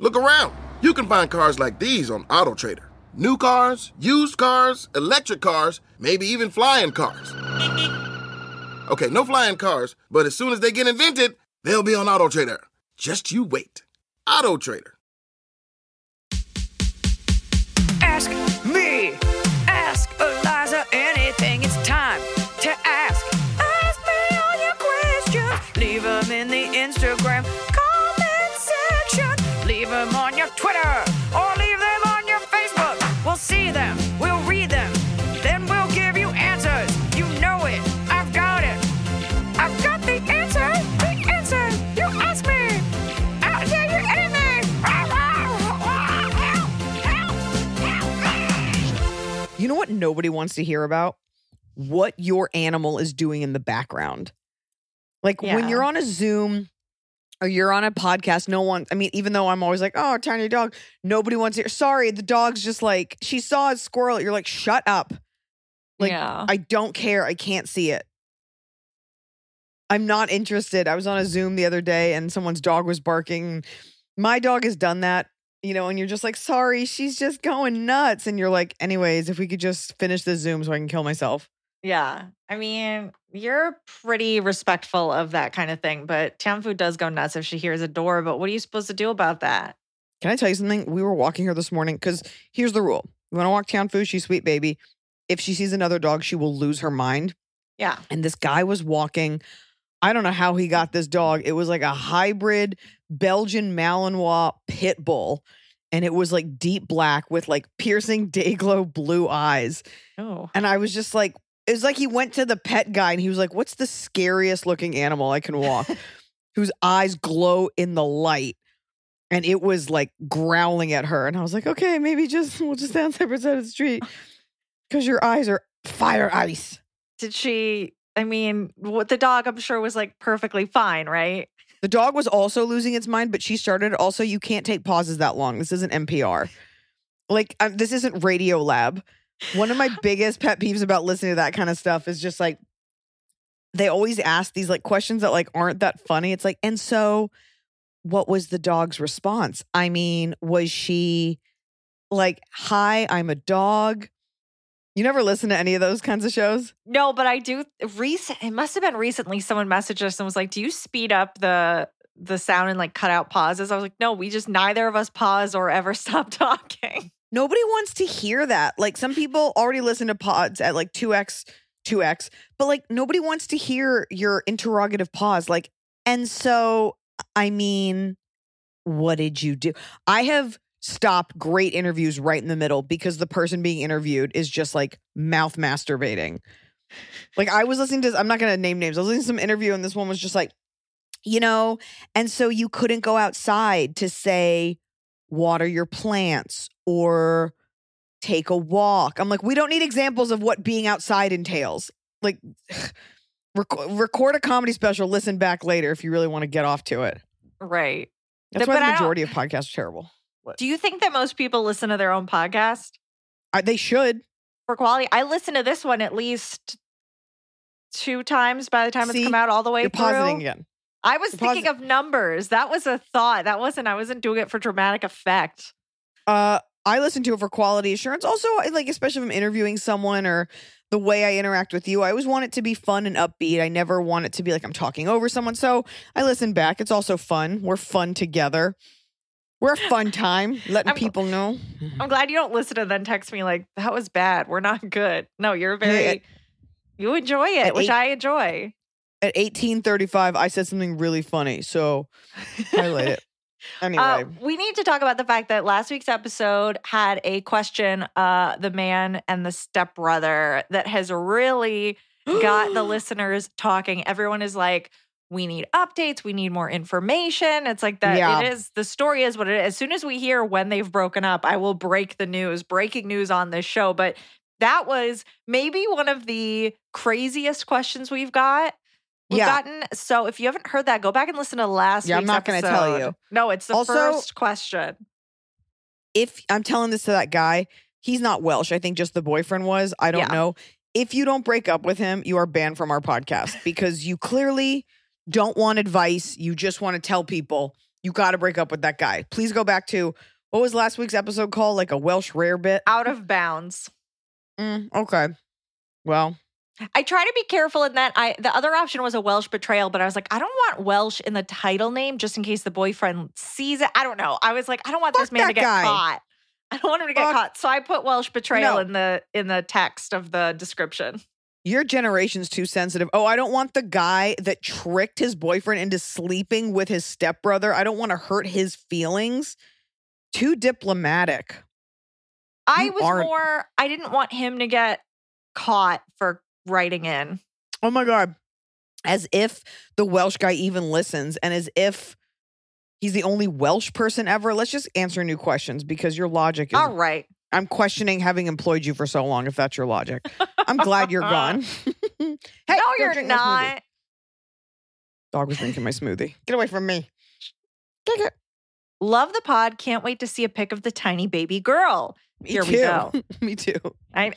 Look around. You can find cars like these on AutoTrader. New cars, used cars, electric cars, maybe even flying cars. Okay, no flying cars, but as soon as they get invented, they'll be on AutoTrader. Just you wait. AutoTrader. Ask me. Ask Eliza anything. It's time to ask. Ask me all your questions. Leave them in the Instagram what nobody wants to hear about? What your animal is doing in the background. Like when you're on a Zoom or you're on a podcast, no one, I mean, even though I'm always like, oh, tiny dog, nobody wants to hear. Sorry, the dog's just like, she saw a squirrel. You're like, shut up. Like, yeah. I don't care. I can't see it. I'm not interested. I was on a Zoom the other day and someone's dog was barking. My dog has done that, you know, and you're just like, sorry, she's just going nuts. And you're like, anyways, if we could just finish the Zoom so I can kill myself. Yeah. I mean, you're pretty respectful of that kind of thing, but Tianfu does go nuts if she hears a door. But what are you supposed to do about that? Can I tell you something? We were walking her this morning because here's the rule. You want to walk Tianfu, she's sweet baby. If she sees another dog, she will lose her mind. Yeah. And this guy was walking. I don't know how he got this dog. It was like a hybrid Belgian Malinois pit bull. And it was like deep black with like piercing day glow blue eyes. Oh. And I was just like, it was like he went to the pet guy and he was like, What's the scariest looking animal I can walk? Whose eyes glow in the light. And it was like growling at her. And I was like, Okay, maybe just we'll just stay on separate side of the street. Because your eyes are fire ice. Did she? I mean, what the dog, I'm sure, was like perfectly fine, right? The dog was also losing its mind, but she started. Also, you can't take pauses that long. This isn't NPR. Like, um, this isn't Radiolab. One of my biggest pet peeves about listening to that kind of stuff is just like they always ask these like questions that like aren't that funny. It's like, and so what was the dog's response? I mean, was she like, hi, I'm a dog? You never listen to any of those kinds of shows? No, but I do. Recent. It must have been recently. Someone messaged us and was like, "Do you speed up the the sound and like cut out pauses?" I was like, "No, we just neither of us pause or ever stop talking." Nobody wants to hear that. Like some people already listen to pods at like 2x, 2x, but like nobody wants to hear your interrogative pause. Like, and so, I mean, what did you do? I have stopped great interviews right in the middle because the person being interviewed is just like mouth masturbating. Like I was listening to, I'm not going to name names. I was listening to some interview and this one was just like, you know, and so you couldn't go outside to say, water your plants or take a walk. I'm like, we don't need examples of what being outside entails. Like, rec- record a comedy special, listen back later if you really want to get off to it. Right. That's But why the majority of podcasts are terrible. Do you think that most people listen to their own podcast I, they should. for quality? I listen to this one at least two times by the time See, it's come out all the way You're through. positing again. I was You're thinking of numbers. That was a thought. That wasn't. I wasn't doing it for dramatic effect. Uh, I listen to it for quality assurance. Also, I like especially if I'm interviewing someone or the way I interact with you, I always want it to be fun and upbeat. I never want it to be like I'm talking over someone. So I listen back. It's also fun. We're fun together. We're a fun time, letting I'm- people know. I'm glad you don't listen and then text me like that was bad. We're not good. No, you're very. at- you enjoy it, which eight- I enjoy. At 1835, I said something really funny. So highlight it. Anyway, Uh, we need to talk about the fact that last week's episode had a question, uh, the man and the stepbrother, that has really got the listeners talking. Everyone is like, we need updates, we need more information. It's like that Yeah. it is the story is what it is. As soon as we hear when they've broken up, I will break the news, breaking news on this show. But that was maybe one of the craziest questions we've got. We've Yeah. gotten so if you haven't heard that, go back and listen to last Yeah, I'm not gonna tell you. No, it's the Also- first question. if I'm telling this to that guy, he's not Welsh. I think just the boyfriend was. I don't Yeah. know. If you don't break up with him, you are banned from our podcast because you clearly don't want advice. You just want to tell people you got to break up with that guy. Please go back to what was last week's episode called? Like a Welsh rarebit. Out of bounds. Mm, okay. Well, I try to be careful in that I the other option was a Welsh betrayal, but I was like, I don't want Welsh in the title name just in case the boyfriend sees it. I don't know. I was like, I don't want this Fuck man to get guy. caught. I don't want him to get Fuck- caught. So I put Welsh betrayal No. in the in the text of the description. Your generation's too sensitive. Oh, I don't want the guy that tricked his boyfriend into sleeping with his stepbrother. I don't want to hurt his feelings. Too diplomatic. I You was aren't- more I didn't want him to get caught for writing in. Oh my God. As if the Welsh guy even listens and as if he's the only Welsh person ever. Let's just answer new questions because your logic is. All right. I'm questioning having employed you for so long if that's your logic. I'm glad you're gone. hey, no, you're drink my smoothie. not. Dog was drinking my smoothie. Get away from me. Take it. Love the pod. Can't wait to see a pic of the tiny baby girl. Me Here too. we go. me too. I.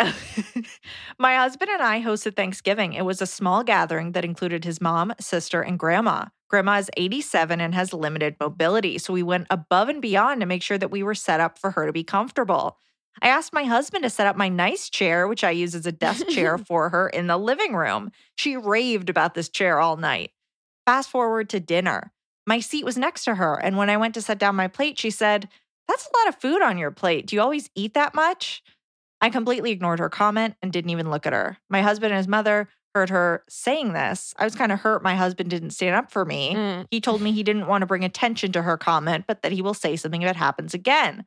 My husband and I hosted Thanksgiving. It was a small gathering that included his mom, sister, and grandma. Grandma is 87 and has limited mobility, so we went above and beyond to make sure that we were set up for her to be comfortable. I asked my husband to set up my nice chair, which I use as a desk chair for her in the living room. She raved about this chair all night. Fast forward to dinner. My seat was next to her, and when I went to set down my plate, she said, That's a lot of food on your plate. Do you always eat that much? I completely ignored her comment and didn't even look at her. My husband and his mother heard her saying this. I was kind of hurt my husband didn't stand up for me. Mm. He told me he didn't want to bring attention to her comment, but that he will say something if it happens again.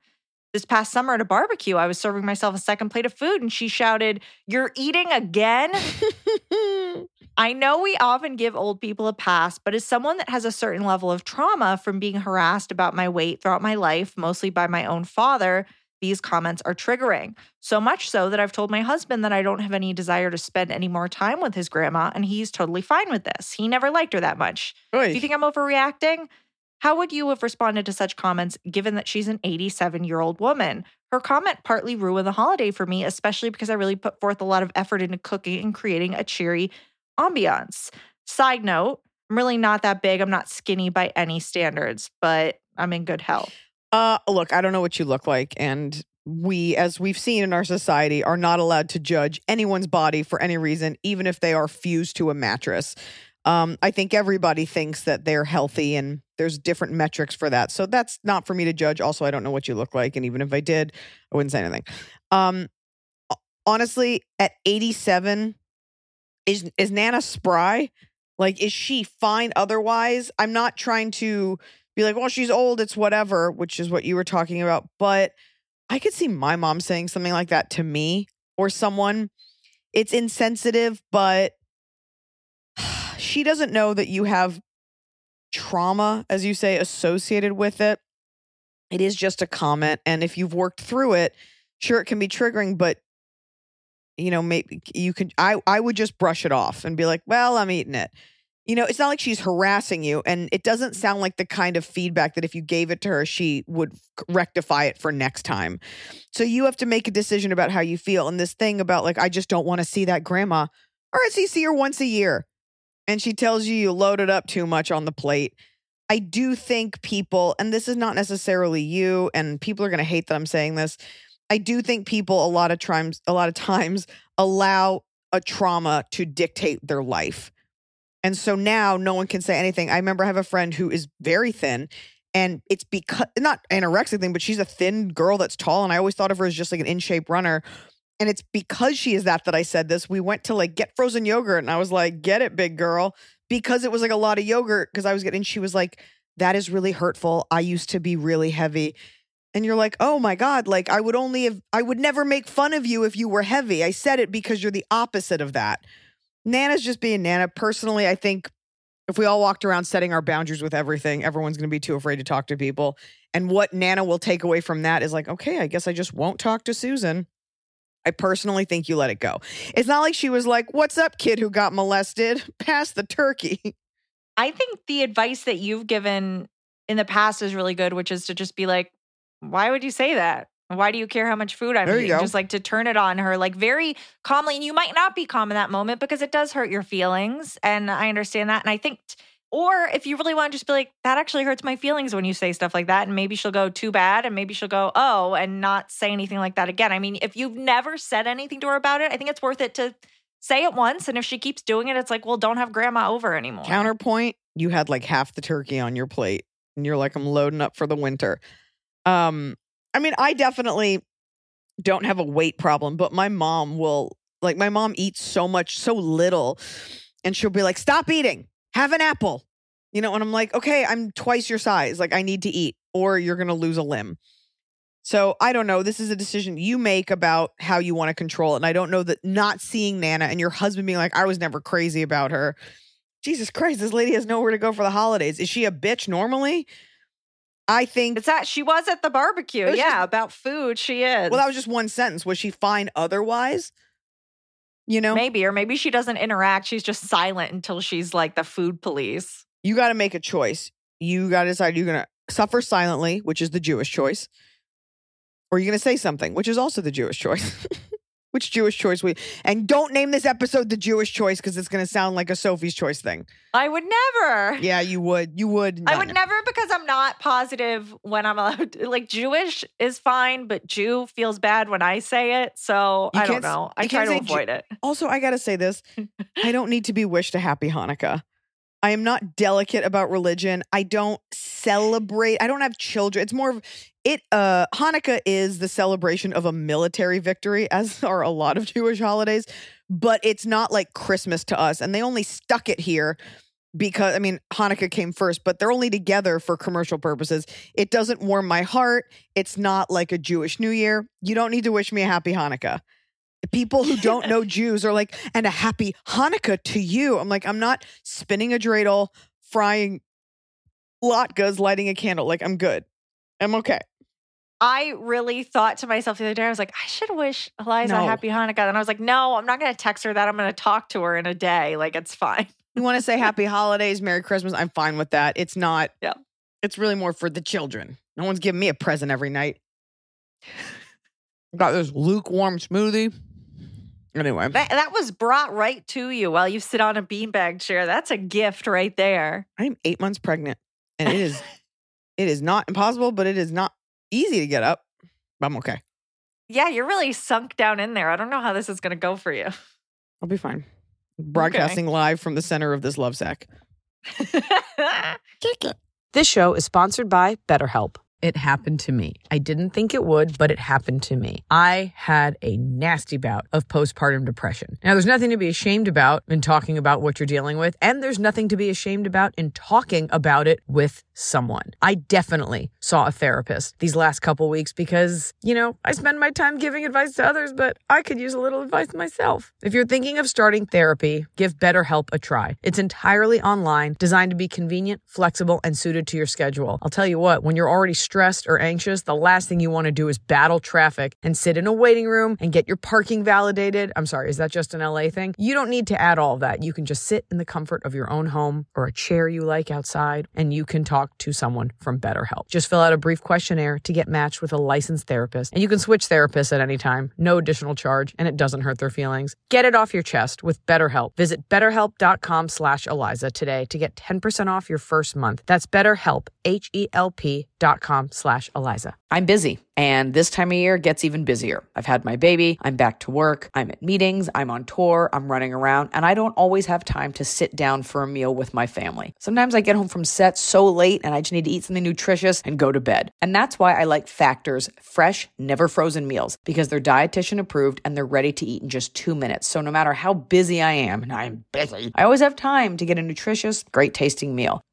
This past summer at a barbecue, I was serving myself a second plate of food and she shouted, You're eating again? I know we often give old people a pass, but as someone that has a certain level of trauma from being harassed about my weight throughout my life, mostly by my own father, these comments are triggering. So much so that I've told my husband that I don't have any desire to spend any more time with his grandma, and he's totally fine with this. He never liked her that much. Do you think I'm overreacting? How would you have responded to such comments given that she's an 87 year old woman? Her comment partly ruined the holiday for me, especially because I really put forth a lot of effort into cooking and creating a cheery ambiance. Side note, I'm really not that big. I'm not skinny by any standards, but I'm in good health. Uh, look, I don't know what you look like, and we, as we've seen in our society, are not allowed to judge anyone's body for any reason, even if they are fused to a mattress. Um, I think everybody thinks that they're healthy, and there's different metrics for that. So that's not for me to judge. Also, I don't know what you look like, and even if I did, I wouldn't say anything. Um, honestly, at 87, is is Nana spry? Like, is she fine otherwise? I'm not trying to be like, well, she's old, it's whatever, which is what you were talking about. But I could see my mom saying something like that to me or someone. It's insensitive, but she doesn't know that you have trauma, as you say, associated with it. It is just a comment. And if you've worked through it, sure, it can be triggering, but you know, maybe you can, I, I would just brush it off and be like, well, I'm eating it. You know, it's not like she's harassing you. And it doesn't sound like the kind of feedback that if you gave it to her, she would rectify it for next time. So you have to make a decision about how you feel. And this thing about like, I just don't want to see that grandma. All right, so you see her once a year and she tells you you loaded up too much on the plate. I do think people, and this is not necessarily you, and people are going to hate that I'm saying this. I do think people a lot of times, a lot of times, allow a trauma to dictate their life. And so now no one can say anything. I remember I have a friend who is very thin, and it's because not anorexic thing, but she's a thin girl that's tall, and I always thought of her as just like an in shape runner. And it's because she is that that I said this. We went to like get frozen yogurt, and I was like, "Get it, big girl," because it was like a lot of yogurt. Because I was getting, she was like, "That is really hurtful. I used to be really heavy." And you're like, oh my God, like I would only have, I would never make fun of you if you were heavy. I said it because you're the opposite of that. Nana's just being Nana. Personally, I think If we all walked around setting our boundaries with everything, everyone's going to be too afraid to talk to people. And what Nana will take away from that is like, okay, I guess I just won't talk to Susan. I personally think you let it go. It's not like she was like, What's up, kid who got molested? Pass the turkey. I think the advice that you've given in the past is really good, which is to just be like, why would you say that? Why do you care how much food I'm There eating? Just like to turn it on her, like very calmly. And you might not be calm in that moment because it does hurt your feelings. And I understand that. And I think, or if you really want to just be like, that actually hurts my feelings when you say stuff like that. And maybe she'll go too bad. And maybe she'll go, oh, and not say anything like that again. I mean, if you've never said anything to her about it, I think it's worth it to say it once. And if she keeps doing it, it's like, well, don't have grandma over anymore. Counterpoint, you had like half the turkey on your plate and you're like, I'm loading up for the winter. Um, I mean, I definitely don't have a weight problem, but my mom will like my mom eats so much, so little, and she'll be like, Stop eating, have an apple. You know, and I'm like, okay, I'm twice your size. Like, I need to eat, or you're gonna lose a limb. So I don't know. This is a decision you make about how you want to control it. And I don't know that not seeing Nana and your husband being like, I was never crazy about her. Jesus Christ, this lady has nowhere to go for the holidays. Is she a bitch normally? I think It's that she was at the barbecue. Yeah, just- about food. She is. well, that was just one sentence. Was she fine otherwise? You know, maybe, or maybe she doesn't interact. She's just silent until she's like the food police. you got to make a choice. You got to decide you're going to suffer silently, which is the Jewish choice, or you're going to say something, which is also the Jewish choice. which Jewish choice we and don't name this episode the Jewish choice because it's going to sound like a Sophie's choice thing. I would never. Yeah, you would. You would. I would never because I'm not positive when I'm allowed. To, like Jewish is fine, but Jew feels bad when I say it. So You I don't know. I try to Ju- avoid it. Also, I got to say this. I don't need to be wished a happy Hanukkah. I am not delicate about religion. I don't celebrate. I don't have children. It's more of it uh Hanukkah is the celebration of a military victory as are a lot of Jewish holidays, but it's not like Christmas to us and they only stuck it here because I mean Hanukkah came first, but they're only together for commercial purposes. It doesn't warm my heart. It's not like a Jewish New Year. You don't need to wish me a happy Hanukkah people who don't know Jews are like, and a happy Hanukkah to you. I'm like, I'm not spinning a dreidel, frying latkes, lighting a candle. Like, I'm good. I'm okay. I really thought to myself the other day, I was like, I should wish Eliza a No. happy Hanukkah. And I was like, no, I'm not going to text her that. I'm going to talk to her in a day. Like, it's fine. You want to say happy holidays, Merry Christmas? I'm fine with that. It's not, Yeah. it's really more for the children. No one's giving me a present every night. Got this lukewarm smoothie. Anyway, That, that was brought right to you while you sit on a beanbag chair. That's a gift right there. I'm eight months pregnant, and it is, it is not impossible, but it is not easy to get up. But I'm okay. Yeah, you're really sunk down in there. I don't know how this is going to go for you. I'll be fine. Broadcasting live from the center of this love sack. This show is sponsored by BetterHelp. It happened to me. I didn't think it would, but it happened to me. I had a nasty bout of postpartum depression. Now, there's nothing to be ashamed about in talking about what you're dealing with, and there's nothing to be ashamed about in talking about it with someone. I definitely saw a therapist these last couple weeks because, you know, I spend my time giving advice to others, but I could use a little advice myself. If you're thinking of starting therapy, give BetterHelp a try. It's entirely online, designed to be convenient, flexible, and suited to your schedule. I'll tell you what, when you're already stressed or anxious, the last thing you want to do is battle traffic and sit in a waiting room and get your parking validated. I'm sorry, is that just an LA thing? You don't need to add all that. You can just sit in the comfort of your own home or a chair you like outside, and you can talk to someone from BetterHelp. Just fill out a brief questionnaire to get matched with a licensed therapist, and you can switch therapists at any time, no additional charge, and it doesn't hurt their feelings. Get it off your chest with BetterHelp. Visit betterhelp.com slash Eliza today to get 10% off your first month. That's betterhelp, H-E-L-P com slash Eliza. I'm busy, and this time of year gets even busier. I've had my baby, I'm back to work, I'm at meetings, I'm on tour, I'm running around, and I don't always have time to sit down for a meal with my family. Sometimes I get home from set so late and I just need to eat something nutritious and go to bed. And that's why I like Factor's fresh, never frozen meals because they're dietitian approved and they're ready to eat in just two minutes. So no matter how busy I am, and I'm busy, I always have time to get a nutritious, great tasting meal.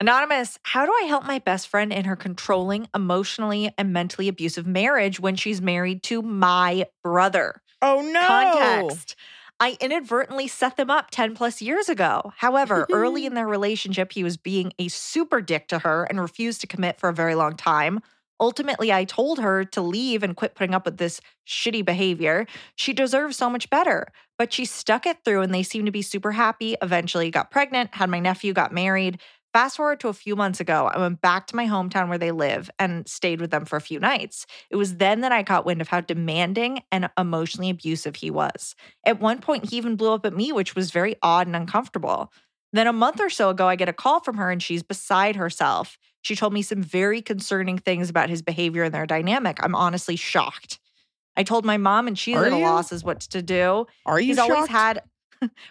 Anonymous, how do I help my best friend in her controlling, emotionally, and mentally abusive marriage when she's married to my brother? Oh no. Context. I inadvertently set them up 10 plus years ago. However, early in their relationship, he was being a super dick to her and refused to commit for a very long time. Ultimately, I told her to leave and quit putting up with this shitty behavior. She deserves so much better, but she stuck it through and they seemed to be super happy. Eventually, got pregnant, had my nephew, got married. Fast forward to a few months ago, I went back to my hometown where they live and stayed with them for a few nights. It was then that I caught wind of how demanding and emotionally abusive he was. At one point, he even blew up at me, which was very odd and uncomfortable. Then a month or so ago, I get a call from her and she's beside herself. She told me some very concerning things about his behavior and their dynamic. I'm honestly shocked. I told my mom, and she's Are at a you? loss as what to do. Are you He's always had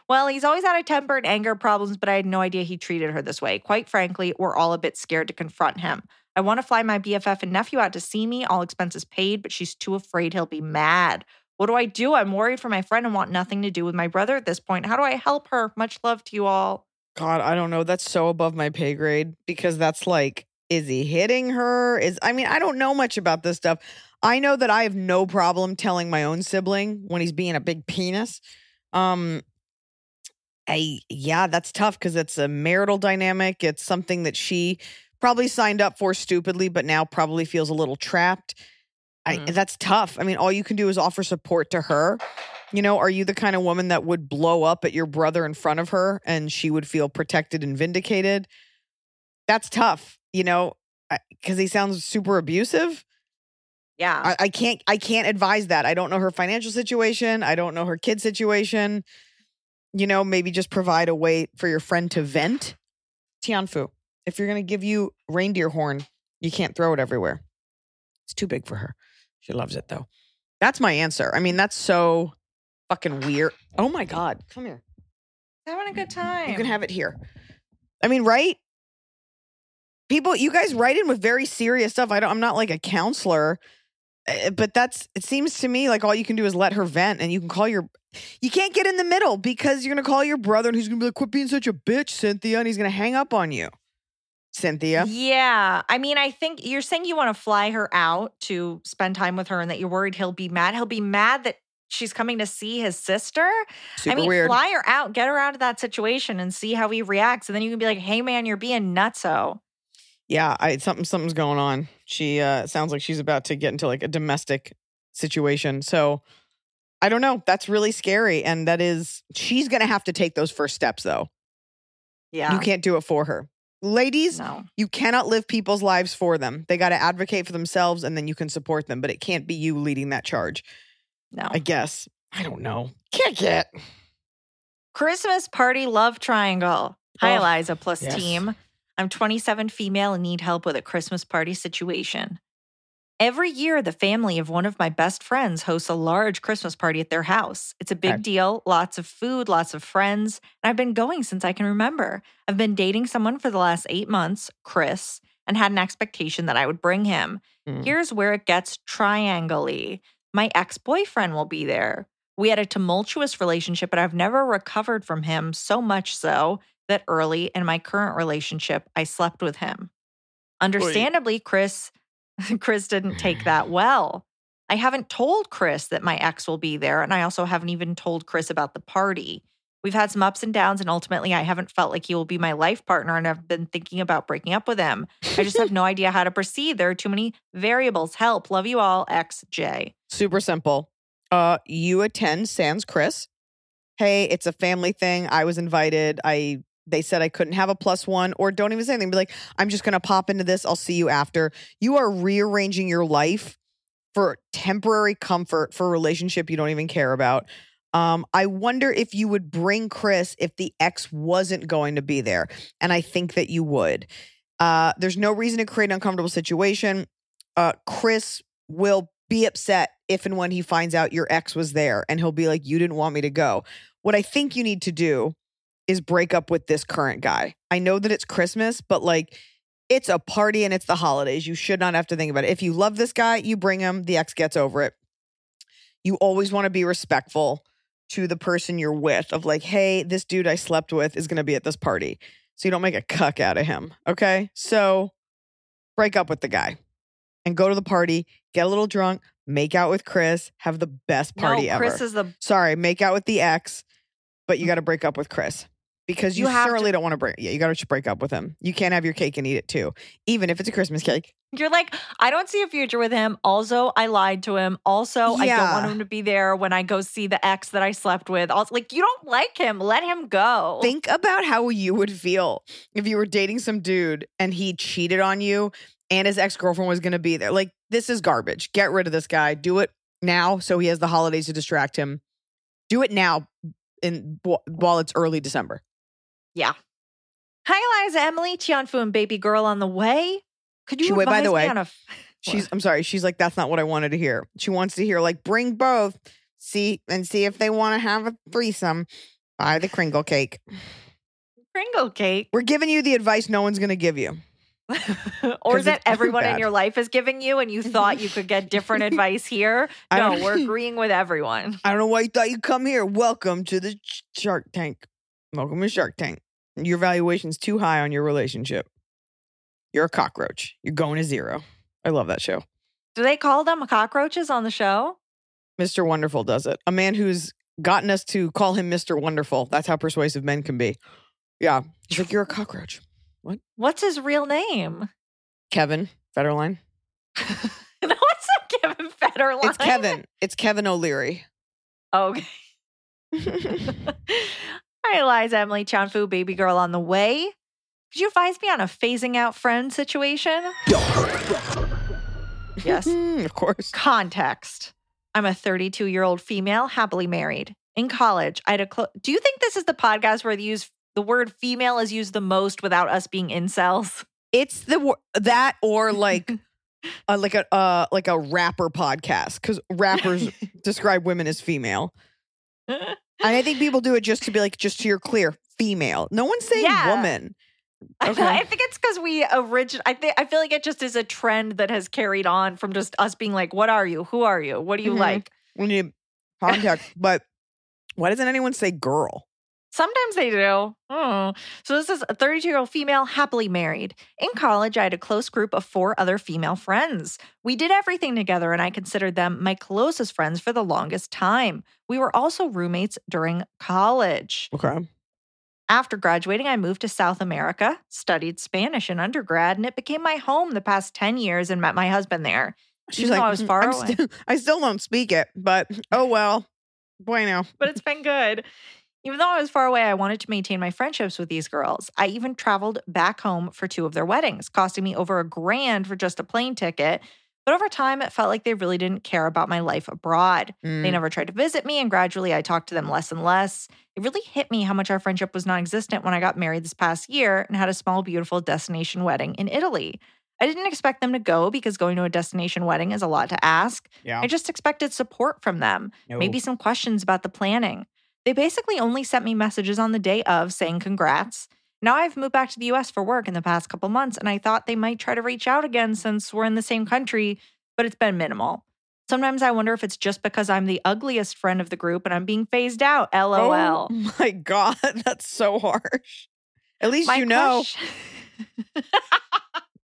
well, he's always had a temper and anger problems, but I had no idea he treated her this way. Quite frankly, we're all a bit scared to confront him. I want to fly my BFF and nephew out to see me, all expenses paid, but she's too afraid he'll be mad. What do I do? I'm worried for my friend and want nothing to do with my brother at this point. How do I help her? Much love to you all. God, I don't know. That's so above my pay grade because that's like, is he hitting her? Is I mean, I don't know much about this stuff. I know that I have no problem telling my own sibling when he's being a big penis. Um I yeah, that's tough because it's a marital dynamic. It's something that she probably signed up for stupidly, but now probably feels a little trapped. I, Mhm. that's tough. I mean, all you can do is offer support to her. You know, are you the kind of woman that would blow up at your brother in front of her and she would feel protected and vindicated? That's tough, you know, because he sounds super abusive. Yeah. I, I can't I can't advise that. I don't know her financial situation. I don't know her kid situation. You know, maybe just provide a way for your friend to vent. Tianfu, if you're gonna give you reindeer horn, you can't throw it everywhere. It's too big for her. She loves it though. That's my answer. I mean, that's so fucking weird. Oh my god, come here. Having a good time. You can have it here. I mean, right? People, you guys write in with very serious stuff. I don't. I'm not like a counselor, Eh, but that's. It seems to me like all you can do is let her vent, and you can call your. You can't get in the middle because you're gonna call your brother, and he's gonna be like, "Quit being such a bitch, Cynthia," and he's gonna hang up on you, Cynthia. Yeah. I mean, I think you're saying you want to fly her out to spend time with her and that you're worried he'll be mad. He'll be mad that she's coming to see his sister. Super I mean, weird. fly her out, get her out of that situation and see how he reacts. And then you can be like, hey, man, you're being nutso. Yeah, I something something's going on. She uh sounds like she's about to get into like a domestic situation. So I don't know. That's really scary. And that is she's gonna have to take those first steps though. Yeah. You can't do it for her. Ladies, No. you cannot live people's lives for them. They got to advocate for themselves and then you can support them, but it can't be you leading that charge. No. I guess. I don't know. Can't get. Christmas party love triangle. Hi, Oh, Eliza plus yes. team. I'm 27 female and need help with a Christmas party situation. Every year, the family of one of my best friends hosts a large Christmas party at their house. It's a big Okay. deal, lots of food, lots of friends, and I've been going since I can remember. I've been dating someone for the last eight months, Chris, and had an expectation that I would bring him. Mm. Here's where it gets triangle My ex boyfriend will be there. We had a tumultuous relationship, but I've never recovered from him so much so that early in my current relationship, I slept with him. Understandably, Chris Chris didn't take that well. I haven't told Chris that my ex will be there, and I also haven't even told Chris about the party. We've had some ups and downs, and ultimately, I haven't felt like he will be my life partner, and I've been thinking about breaking up with him. I just have no idea how to proceed. There are too many variables. Help. Love you all. XJ. Super simple. Uh, you attend Sans Chris. Hey, it's a family thing. I was invited. I they said I couldn't have a plus one, or don't even say anything. Be like, I'm just gonna pop into this. I'll see you after. You are rearranging your life for temporary comfort for a relationship you don't even care about. Um, I wonder if you would bring Chris if the ex wasn't going to be there, and I think that you would. Uh, there's no reason to create an uncomfortable situation. Uh, Chris will be upset if and when he finds out your ex was there and he'll be like, You didn't want me to go. What I think you need to do is break up with this current guy. I know that it's Christmas, but like it's a party and it's the holidays. You should not have to think about it. If you love this guy, you bring him, the ex gets over it. You always want to be respectful to the person you're with, of like, Hey, this dude I slept with is going to be at this party. So you don't make a cuck out of him. Okay. So break up with the guy and go to the party, get a little drunk, make out with Chris, have the best party no, ever. Chris is the Sorry, make out with the ex, but you mm. got to break up with Chris because you, You to- certainly don't want to break. Yeah, you got to break up with him. You can't have your cake and eat it too, even if it's a Christmas cake. You're like, I don't see a future with him. Also, I lied to him. Also, I don't want him to be there when I go see the ex that I slept with. Also, like, you don't like him. Let him go. Think about how you would feel if you were dating some dude and he cheated on you and his ex girlfriend was going to be there. Like, this is garbage. Get rid of this guy. Do it now so he has the holidays to distract him. Do it now in while it's early December. Yeah. Hi, Eliza, Emily, Tianfu, and baby girl on the way. Could you She- wait, by the way, on a f- She's I'm sorry, she's like that's not what I wanted to hear. She wants to hear like bring both, see and see if they want to have a threesome. Buy the Kringle cake. Pringle cake? We're giving you the advice no one's going to give you. or that everyone in your life is giving you and you thought you could get different advice here? No, we're agreeing with everyone. I don't know why you thought you'd come here. Welcome to the Shark Tank. Welcome to Shark Tank. Your valuation's too high on your relationship. You're a cockroach. You're going to zero. I love that show. Do they call them cockroaches on the show? Mr. Wonderful does it. A man who's gotten us to call him Mr. Wonderful. That's how persuasive men can be. Yeah. He's like, you're a cockroach. What? What's his real name? Kevin Federline. no, it's not Kevin Federline. It's Kevin. It's Kevin O'Leary. Okay. Hi, Eliza, Emily, Tianfu, baby girl on the way. Could you advise me on a phasing out friend situation? Yes. of course. Context. I'm a 32 year old female, happily married. In college, I had a clo- Do you think this is the podcast where they use the word female is used the most without us being incels? It's the that or like uh, like a uh like a rapper podcast because rappers describe women as female, and I think people do it just to be like just so you're clear, female. No one's saying Yeah. woman. Okay. I think it's because we origin. I think I feel like it just is a trend that has carried on from just us being like, "What are you? Who are you? What do you Mhm. like?" We need contact, but why doesn't anyone say girl? Sometimes they do. Oh. So this is a 32 year old female, happily married. In college, I had a close group of four other female friends. We did everything together, and I considered them my closest friends for the longest time. We were also roommates during college. Okay. After graduating, I moved to South America, studied Spanish in undergrad, and it became my home the past 10 years and met my husband there. She's Even like, though I was "Mm, far away." still- I still don't speak it, but oh well. Bueno. but it's been good. Even though I was far away, I wanted to maintain my friendships with these girls. I even traveled back home for two of their weddings, costing me over a grand for just a plane ticket. But over time, it felt like they really didn't care about my life abroad. They Mm. never tried to visit me, and gradually I talked to them less and less. It really hit me how much our friendship was non existent when I got married this past year and had a small, beautiful destination wedding in Italy. I didn't expect them to go because going to a destination wedding is a lot to ask. Yeah. I just expected support from them, maybe some questions about the planning. They basically only sent me messages on the day of saying congrats. Now I've moved back to the US for work in the past couple months, and I thought they might try to reach out again since we're in the same country, but it's been minimal. Sometimes I wonder if it's just because I'm the ugliest friend of the group and I'm being phased out. Oh LOL. Oh my God, that's so harsh. At least My you know. question-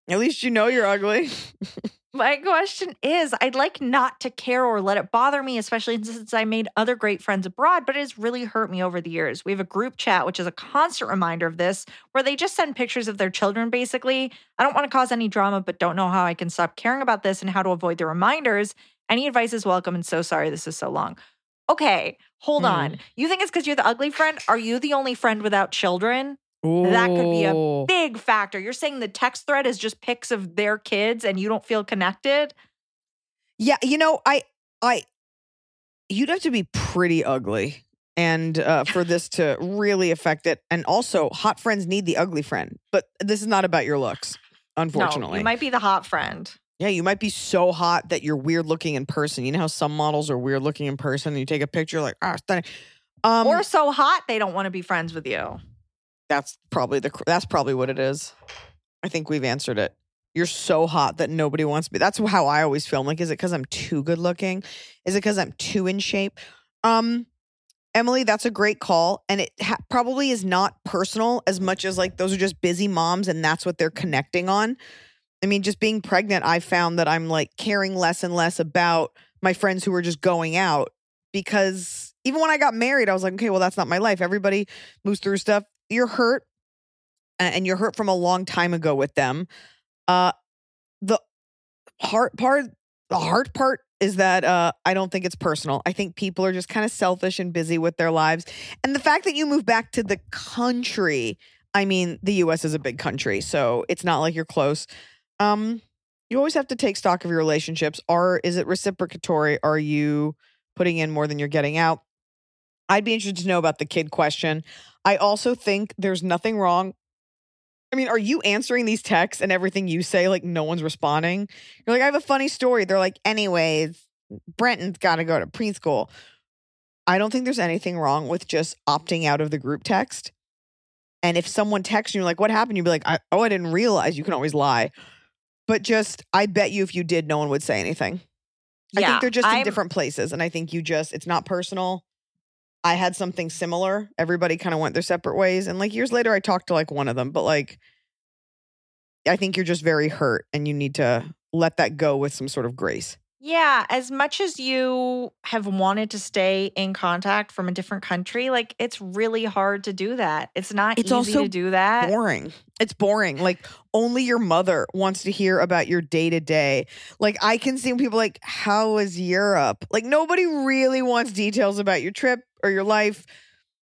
At least you know you're ugly. My question is I'd like not to care or let it bother me, especially since I made other great friends abroad, but it has really hurt me over the years. We have a group chat, which is a constant reminder of this, where they just send pictures of their children, basically. I don't want to cause any drama, but don't know how I can stop caring about this and how to avoid the reminders. Any advice is welcome, and so sorry this is so long. Okay, hold Hmm. on. You think it's because you're the ugly friend? Are you the only friend without children? That could be a Big factor. You're saying the text thread is just pics of their kids and you don't feel connected? Yeah, you know, I, I, you'd have to be pretty ugly, and uh, for this to really affect it. And also, hot friends need the ugly friend, but this is not about your looks, No, unfortunately. you might be the hot friend. yeah, you might be so hot that you're weird looking in person. You know how some models are weird looking in person, and you take a picture like, ah, stunning. Um, or so hot they don't want to be friends with you. That's probably the that's probably what it is. I think we've answered it. You're so hot that nobody wants me. That's how I always feel. I'm like, is it because I'm too good looking? Is it because I'm too in shape? Um, Emily, that's a great call, and it ha- probably is not personal as much as like those are just busy moms, and that's what they're connecting on. I mean, just being pregnant, I found that I'm like caring less and less about my friends who are just going out because even when I got married, I was like, okay, well, that's not my life. Everybody moves through stuff. You're hurt, and you're hurt from a long time ago with them. Uh, the heart part, the heart part is that uh, I don't think it's personal. I think people are just kind of selfish and busy with their lives, and the fact that you move back to the country. I mean, the U.S. is a big country, so it's not like you're close. Um, you always have to take stock of your relationships. Are is it reciprocatory? Are you putting in more than you're getting out? I'd be interested to know about the kid question. I also think there's nothing wrong. I mean, are you answering these texts and everything you say like no one's responding? You're like, I have a funny story. They're like, anyways, Brenton's got to go to preschool. I don't think there's anything wrong with just opting out of the group text. And if someone texts you, like, what happened? You'd be like, I, oh, I didn't realize. You can always lie. But just, I bet you if you did, no one would say anything. Yeah, I think they're just in I'm- different places. And I think you just, it's not personal. I had something similar. Everybody kind of went their separate ways. And like years later, I talked to like one of them, but like, I think you're just very hurt and you need to let that go with some sort of grace. Yeah, as much as you have wanted to stay in contact from a different country, like it's really hard to do that. It's not It's easy also to do that. boring. It's boring. Like only your mother wants to hear about your day to day. Like I can see people like, how was Europe? Like nobody really wants details about your trip or your life,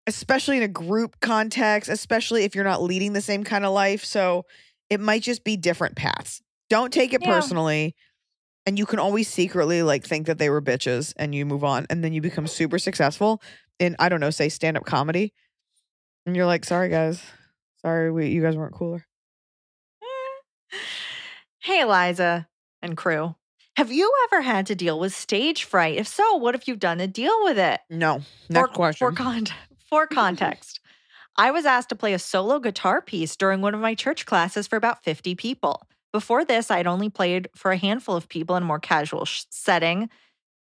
especially in a group context, especially if you're not leading the same kind of life. So it might just be different paths. Don't take it Yeah. personally. And you can always secretly like think that they were bitches and you move on and then you become super successful in, I don't know, say stand up comedy. And you're like, sorry guys. Sorry, we you guys weren't cooler. Hey, Eliza and crew. Have you ever had to deal with stage fright? If so, what have you done to deal with it? No. Next for, question. For, con- for context, I was asked to play a solo guitar piece during one of my church classes for about 50 people. Before this, I'd only played for a handful of people in a more casual sh- setting.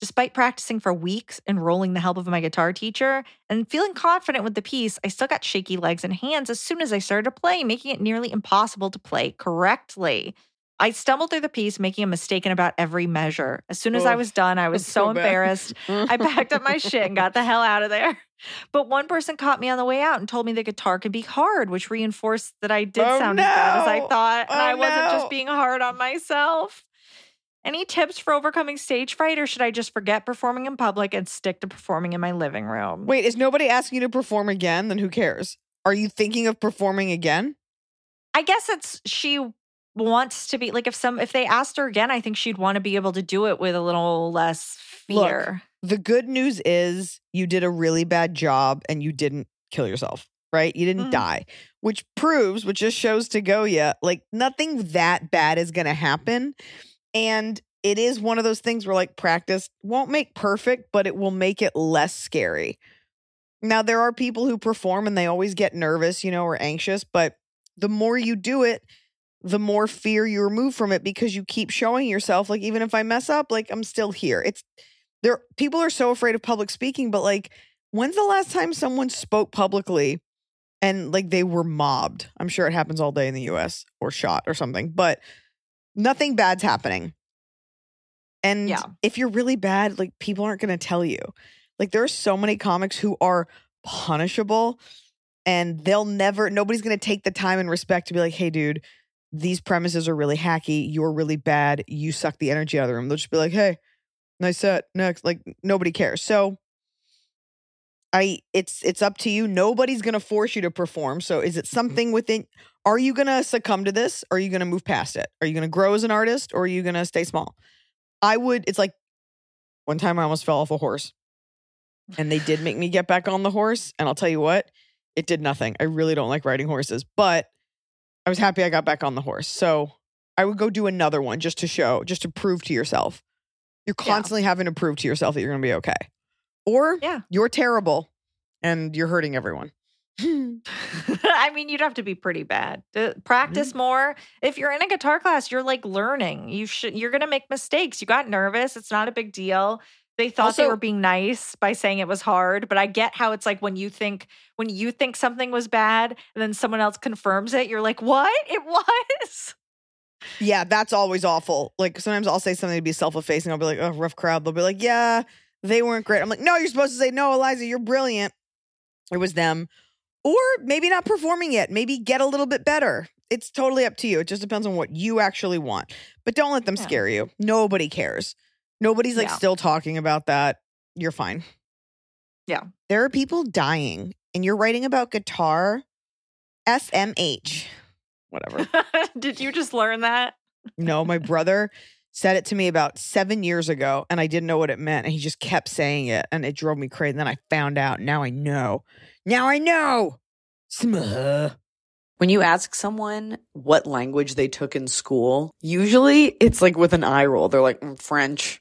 Despite practicing for weeks and rolling the help of my guitar teacher and feeling confident with the piece, I still got shaky legs and hands as soon as I started to play, making it nearly impossible to play correctly. I stumbled through the piece, making a mistake in about every measure. As soon as I oh, was done, I was so, so embarrassed. I packed up my shit and got the hell out of there. But one person caught me on the way out and told me the guitar could be hard, which reinforced that I did Oh, sound as bad as I no. thought. And Oh, I wasn't no. just being hard on myself. Any tips for overcoming stage fright, or should I just forget performing in public and stick to performing in my living room? Wait, is nobody asking you to perform again? Then who cares? Are you thinking of performing again? I guess it's she wants to be like if some if they asked her again, I think she'd want to be able to do it with a little less Look, fear. The good news is you did a really bad job and you didn't kill yourself, right? You didn't Mhm. die, which proves, which just shows to go, yeah, like nothing that bad is going to happen. And it is one of those things where like practice won't make perfect, but it will make it less scary. Now, there are people who perform and they always get nervous, you know, or anxious, but the more you do it, the more fear you remove from it because you keep showing yourself, like, even if I mess up, like, I'm still here. It's there, people are so afraid of public speaking, but like, when's the last time someone spoke publicly and like they were mobbed? I'm sure it happens all day in the US or shot or something, but nothing bad's happening. And Yeah. if you're really bad, like people aren't going to tell you. Like there are so many comics who are punishable and they'll never nobody's going to take the time and respect to be like, "Hey dude, these premises are really hacky. You're really bad. You suck the energy out of the room." They'll just be like, "Hey, nice set. Next." Like nobody cares. So I it's it's up to you. Nobody's going to force you to perform. So is it mm-hmm. something within are you going to succumb to this? Or are you going to move past it? Are you going to grow as an artist or are you going to stay small? I would it's like one time I almost fell off a horse. And they did make me get back on the horse, and I'll tell you what, it did nothing. I really don't like riding horses, but I was happy I got back on the horse. So I would go do another one just to show, just to prove to yourself. You're Yeah. constantly having to prove to yourself that you're going to be okay. Or Yeah. you're terrible and you're hurting everyone. I mean, you'd have to be pretty bad. To practice Mm-hmm. more. If you're in a guitar class, you're like learning. You should you're gonna make mistakes. You got nervous. It's not a big deal. They thought they were being nice by saying it was hard, but I get how it's like when you think when you think something was bad and then someone else confirms it, you're like, "What? It was?" yeah, that's always awful. Like sometimes I'll say something to be self effacing. I'll be like, oh, rough crowd. They'll be like, yeah, they weren't great. I'm like, no, you're supposed to say, no, Eliza, you're brilliant. It was them. Or maybe not performing yet. Maybe get a little bit better. It's totally up to you. It just depends on what you actually want. But don't let them Yeah. scare you. Nobody cares. Nobody's like Yeah. still talking about that. You're fine. Yeah. There are people dying, and you're writing about guitar. SMH. Whatever. Did you just learn that? No, my brother said it to me about seven years ago, and I didn't know what it meant. And he just kept saying it, and it drove me crazy. And then I found out. Now I know. Now I know. Smuh. When you ask someone what language they took in school, usually it's like with an eye roll. They're like, "Mm, French.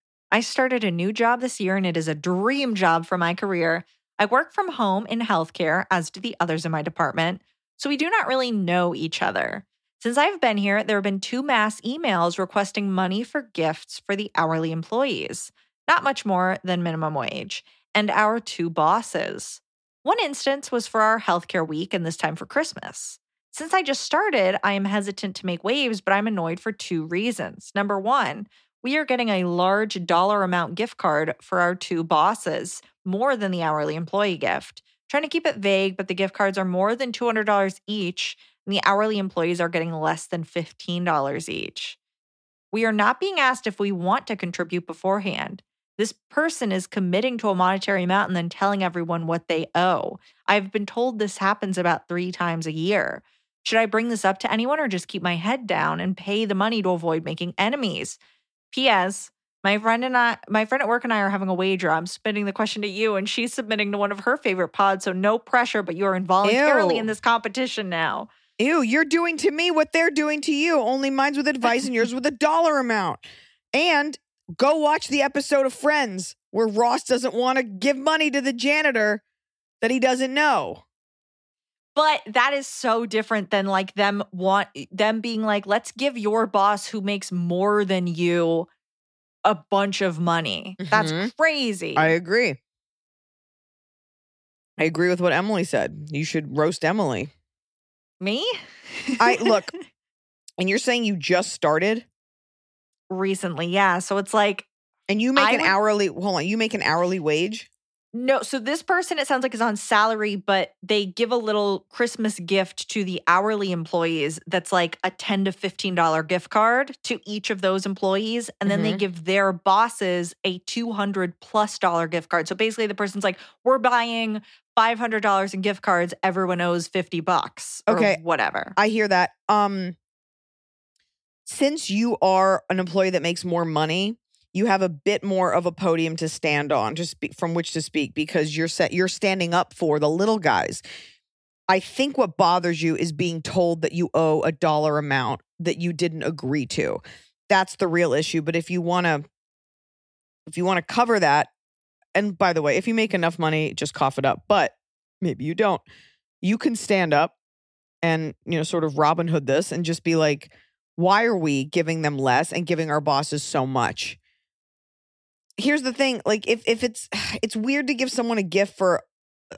I started a new job this year and it is a dream job for my career. I work from home in healthcare, as do the others in my department, so we do not really know each other. Since I've been here, there have been two mass emails requesting money for gifts for the hourly employees, not much more than minimum wage, and our two bosses. One instance was for our healthcare week and this time for Christmas. Since I just started, I am hesitant to make waves, but I'm annoyed for two reasons. Number one, we are getting a large dollar amount gift card for our two bosses, more than the hourly employee gift. Trying to keep it vague, but the gift cards are more than $200 each, and the hourly employees are getting less than $15 each. We are not being asked if we want to contribute beforehand. This person is committing to a monetary amount and then telling everyone what they owe. I've been told this happens about three times a year. Should I bring this up to anyone or just keep my head down and pay the money to avoid making enemies? P.S. My friend and I, my friend at work and I are having a wager. I'm submitting the question to you, and she's submitting to one of her favorite pods. So no pressure, but you are involuntarily Ew. in this competition now. Ew, you're doing to me what they're doing to you. Only mine's with advice and yours with a dollar amount. And go watch the episode of Friends where Ross doesn't want to give money to the janitor that he doesn't know. But that is so different than like them want them being like, let's give your boss who makes more than you a bunch of money. That's Mhm. crazy. I agree. I agree with what Emily said. You should roast Emily. Me? I look, and you're saying you just started recently, yeah. So it's like and you make I an would- hourly hold on, you make an hourly wage? No, so this person it sounds like is on salary, but they give a little Christmas gift to the hourly employees that's like a 10 to 15 dollar gift card to each of those employees and then they Mhm. give their bosses a 200 plus dollar gift card. So basically the person's like we're buying $500 in gift cards, everyone owes 50 bucks or Okay. whatever. I hear that. Um since you are an employee that makes more money, you have a bit more of a podium to stand on, just speak, from which to speak because you're set you're standing up for the little guys. I think what bothers you is being told that you owe a dollar amount that you didn't agree to. That's the real issue, but if you want to if you want to cover that and by the way, if you make enough money, just cough it up, but maybe you don't. You can stand up and you know sort of robin hood this and just be like why are we giving them less and giving our bosses so much here's the thing like if if it's it's weird to give someone a gift for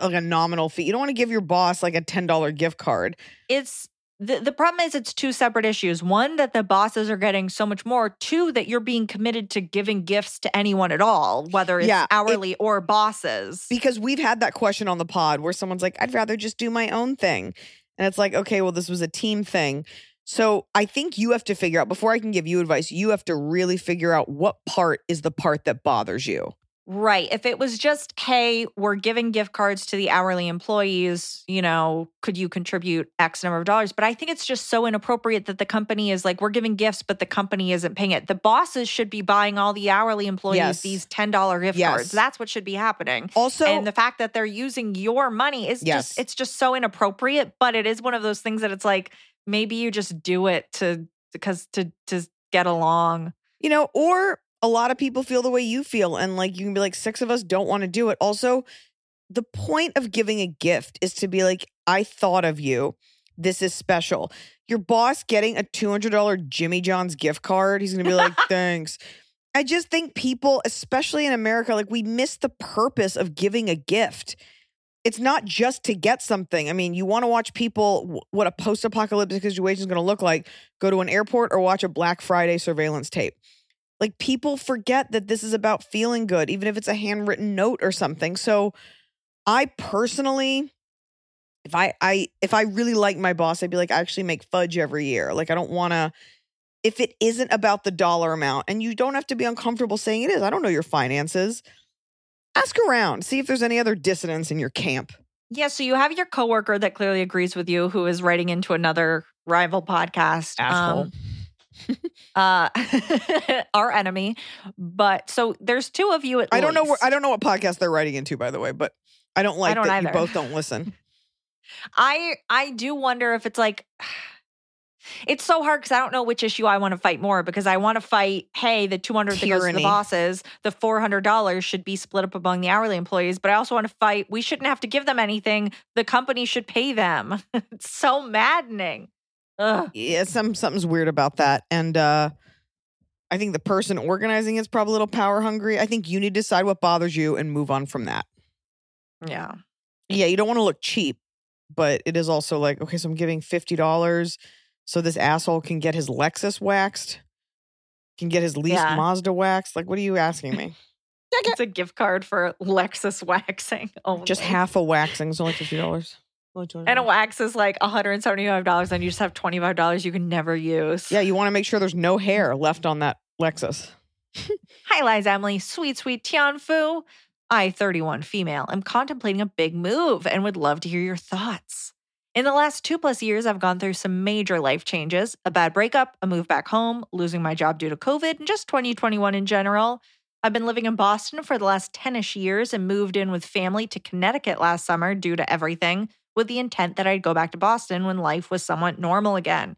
like a nominal fee you don't want to give your boss like a $10 gift card it's the, the problem is it's two separate issues. One, that the bosses are getting so much more. Two, that you're being committed to giving gifts to anyone at all, whether it's Yeah, it- hourly or bosses. because we've had that question on the pod where someone's like i'd rather just do my own thing and it's like okay well this was a team thing so i think you have to figure out before i can give you advice you have to really figure out what part is the part that bothers you Right. If it was just, hey, we're giving gift cards to the hourly employees, you know, could you contribute X number of dollars? But I think it's just so inappropriate that the company is like, we're giving gifts, but the company isn't paying it. The bosses should be buying all the hourly employees Yes. these $10 gift Yes. cards. That's what should be happening. also and the fact that they're using your money is Yes. just it's just so inappropriate but it is one of those things that it's like maybe you just do it to because to to get along you know, or a lot of people feel the way you feel, and like you can be like, six of us don't want to do it. Also, the point of giving a gift is to be like, I thought of you. This is special. Your boss getting a $200 Jimmy John's gift card, he's going to be like, thanks. I just think people, especially in America, like we miss the purpose of giving a gift. It's not just to get something. I mean, you want to watch people, what a post apocalyptic situation is going to look like, go to an airport or watch a Black Friday surveillance tape. Like people forget that this is about feeling good, even if it's a handwritten note or something. So I personally, if I I if I really like my boss, I'd be like, I actually make fudge every year. Like I don't wanna if it isn't about the dollar amount, and you don't have to be uncomfortable saying it is. I don't know your finances. Ask around, see if there's any other dissonance in your camp. yeah so you have your coworker that clearly agrees with you who is writing into another rival podcast Asshole. um, uh our enemy but so there's two of you at I don't know where. I don't know what podcast they're writing into, by the way, but I don't like don't that you both don't listen. I I do wonder if it's like it's so hard because I don't know which issue I want to fight more because I want to fight, hey, the 200 that goes to the bosses, the $400 should be split up among the hourly employees, but I also want to fight, we shouldn't have to give them anything. The company should pay them. it's so maddening. Ugh. yeah, some something's weird about that. And uh I think the person organizing it's probably a little power hungry. I think you need to decide what bothers you and move on from that. Yeah. Yeah, you don't want to look cheap, but it is also like, okay, so I'm giving fifty dollars so this asshole can get his Lexus waxed, can get his leased Yeah. Mazda waxed. Like, what are you asking me? It's a gift card for Lexus waxing. Only. Just half a waxing is only fifty dollars. And a wax is like $175 and you just have $25 you can never use. Yeah, you want to make sure there's no hair left on that Lexus. Hi, Liza Emily. Sweet, sweet Tianfu. I, 31 female, am contemplating a big move and would love to hear your thoughts. In the last two plus years, I've gone through some major life changes a bad breakup, a move back home, losing my job due to COVID, and just 2021 in general. I've been living in Boston for the last 10 ish years and moved in with family to Connecticut last summer due to everything, with the intent that I'd go back to Boston when life was somewhat normal again.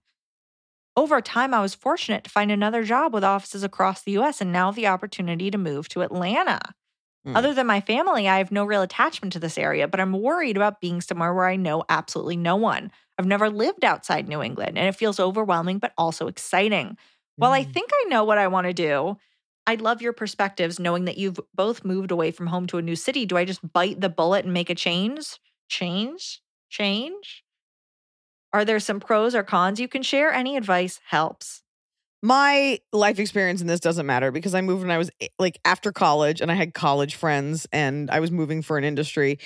Over time, I was fortunate to find another job with offices across the US and now the opportunity to move to Atlanta. Hmm. Other than my family, I have no real attachment to this area, but I'm worried about being somewhere where I know absolutely no one. I've never lived outside New England, and it feels overwhelming, but also exciting. While I Mm. think I know what I want to do, I'd love your perspectives knowing that you've both moved away from home to a new city. Do I just bite the bullet and make a change? Change? Change? Are there some pros or cons you can share? Any advice helps. My life experience in this doesn't matter because I moved when I was eh, like after college and I had college friends and I was moving for an industry.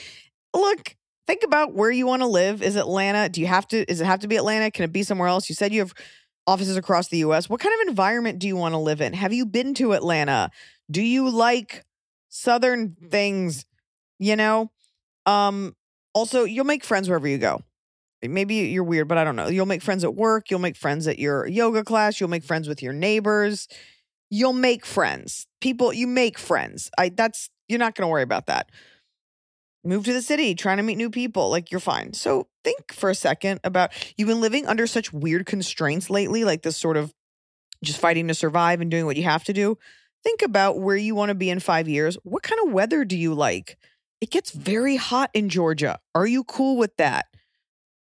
Look, think about where you want to live. Is Atlanta? Do you have to is it have to be Atlanta? Can it be somewhere else? You said you have offices across the US. What kind of environment do you want to live in? Have you been to Atlanta? Do you like southern things? You know? Um also you'll make friends wherever you go maybe you're weird, but I don't know. You'll make friends at work. You'll make friends at your yoga class. You'll make friends with your neighbors. You'll make friends. People, you make friends. I that's you're not going to worry about that. Move to the city, trying to meet new people. Like you're fine. So think for a second about you've been living under such weird constraints lately, like this sort of just fighting to survive and doing what you have to do. Think about where you want to be in five years. What kind of weather do you like? It gets very hot in Georgia. Are you cool with that?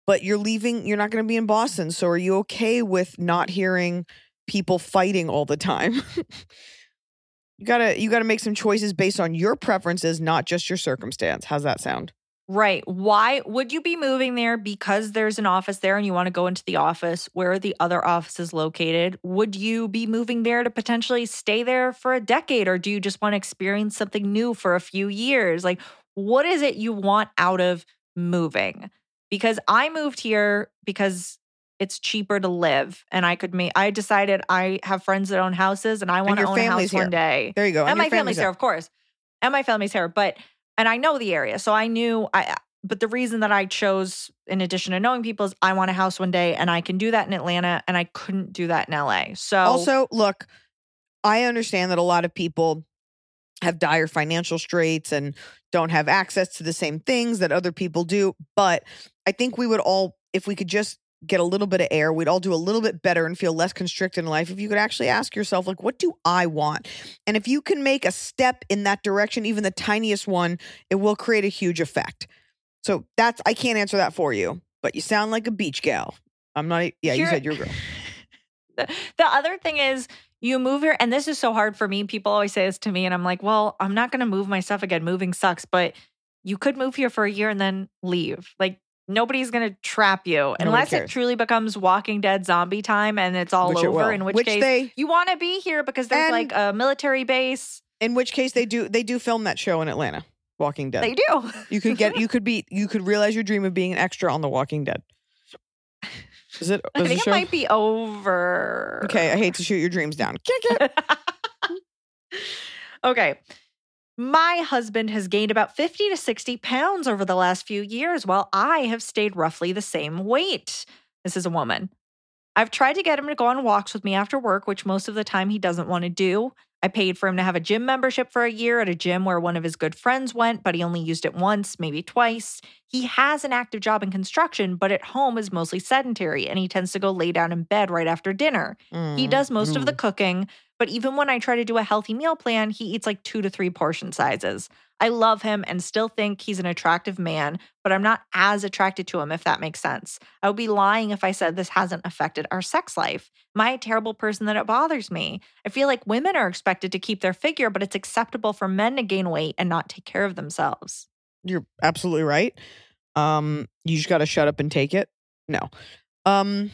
But you're leaving you're not going to be in boston so are you okay with not hearing people fighting all the time you gotta you gotta make some choices based on your preferences not just your circumstance how's that sound Right. Why would you be moving there because there's an office there and you want to go into the office? Where are the other offices located? Would you be moving there to potentially stay there for a decade or do you just want to experience something new for a few years? Like, what is it you want out of moving? Because I moved here because it's cheaper to live and I could make I decided I have friends that own houses and I want to own a house here. one day there you go and, your my family's here, of course, and my family's here. But and I know the area, so I knew. I but the reason that I chose, in addition to knowing people, is I want a house one day, and I can do that in Atlanta, and I couldn't do that in LA. So Also, look, I understand that a lot of people have dire financial straits and don't have access to the same things that other people do. But I think we would all, if we could just get a little bit of air, we'd all do a little bit better and feel less constricted in life if you could actually ask yourself, like, what do I want? And if you can make a step in that direction, even the tiniest one, it will create a huge effect. So that's, I can't answer that for you, but you sound like a beach gal. I'm not, yeah, you Here- said you're a girl. the, the other thing is you move here and this is so hard for me people always say this to me and i'm like well i'm not going to move my stuff again moving sucks but you could move here for a year and then leave like nobody's going to trap you unless it truly becomes walking dead zombie time and it's all Which it over in which, Which case they- you want to be here because there's like a military base In which case they do, they do film that show in Atlanta, Walking Dead. they do You could get, you could be, you could realize your dream of being an extra on The Walking Dead. Is it? i think it show? might be over Okay, I hate to shoot your dreams down. Kick it. okay. My husband has gained about 50 to 60 pounds over the last few years, while I have stayed roughly the same weight. This is a woman. I've tried to get him to go on walks with me after work, which most of the time he doesn't want to do. I paid for him to have a gym membership for a year at a gym where one of his good friends went, but he only used it once, maybe twice. He has an active job in construction, but at home is mostly sedentary and he tends to go lay down in bed right after dinner. He Mm, does most of the cooking, but even when I try to do a healthy meal plan, he eats like two to three portion sizes. I love him and still think he's an attractive man, but I'm not as attracted to him, if that makes sense. I would be lying if I said this hasn't affected our sex life. Am I a terrible person that it bothers me? I feel like women are expected to keep their figure, but it's acceptable for men to gain weight and not take care of themselves. You're absolutely right. Um, you just got to shut up and take it. No. Um,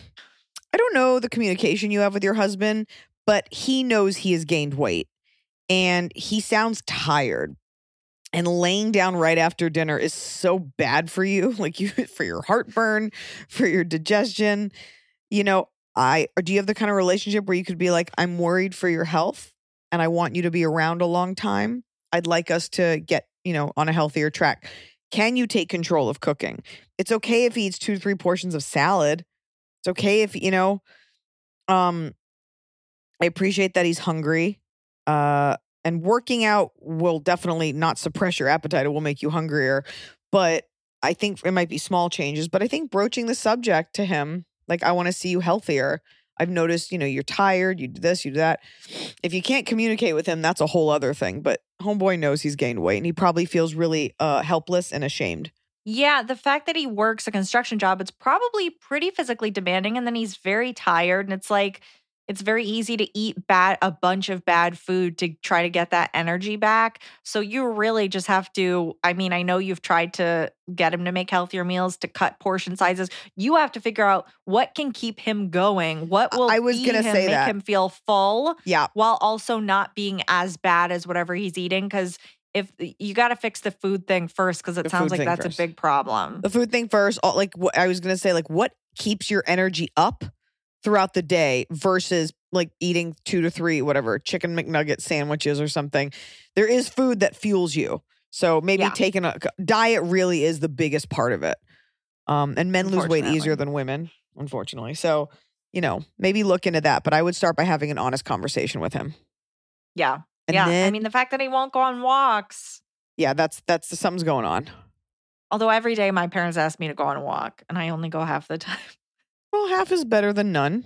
I don't know the communication you have with your husband, but he knows he has gained weight and he sounds tired. And laying down right after dinner is so bad for you, like you for your heartburn, for your digestion. You know, I or do you have the kind of relationship where you could be like, I'm worried for your health and I want you to be around a long time. I'd like us to get, you know, on a healthier track. Can you take control of cooking? It's okay if he eats two three portions of salad. It's okay if, you know, um, I appreciate that he's hungry. Uh, and working out will definitely not suppress your appetite. It will make you hungrier. But I think it might be small changes. But I think broaching the subject to him, like, I want to see you healthier. I've noticed, you know, you're tired, you do this, you do that. If you can't communicate with him, that's a whole other thing. But homeboy knows he's gained weight and he probably feels really uh, helpless and ashamed. Yeah, the fact that he works a construction job, it's probably pretty physically demanding. And then he's very tired. And it's like, it's very easy to eat bad a bunch of bad food to try to get that energy back. So you really just have to I mean, I know you've tried to get him to make healthier meals, to cut portion sizes. You have to figure out what can keep him going. What will I was gonna him, say make that. him feel full Yeah. while also not being as bad as whatever he's eating cuz if you got to fix the food thing first cuz it The sounds like that's first. a big problem. The food thing first, all- like what I was going to say, like what keeps your energy up throughout the day versus like eating two to three, whatever, chicken McNugget sandwiches or something. There is food that fuels you. So maybe Yeah. taking a diet really is the biggest part of it. Um, and men lose weight easier than women, unfortunately. So, you know, maybe look into that. But I would start by having an honest conversation with him. Yeah. And yeah. I mean, the fact that he won't go on walks. Yeah, that's that's something's going on. Although every day my parents ask me to go on a walk and I only go half the time. Well, half is better than none.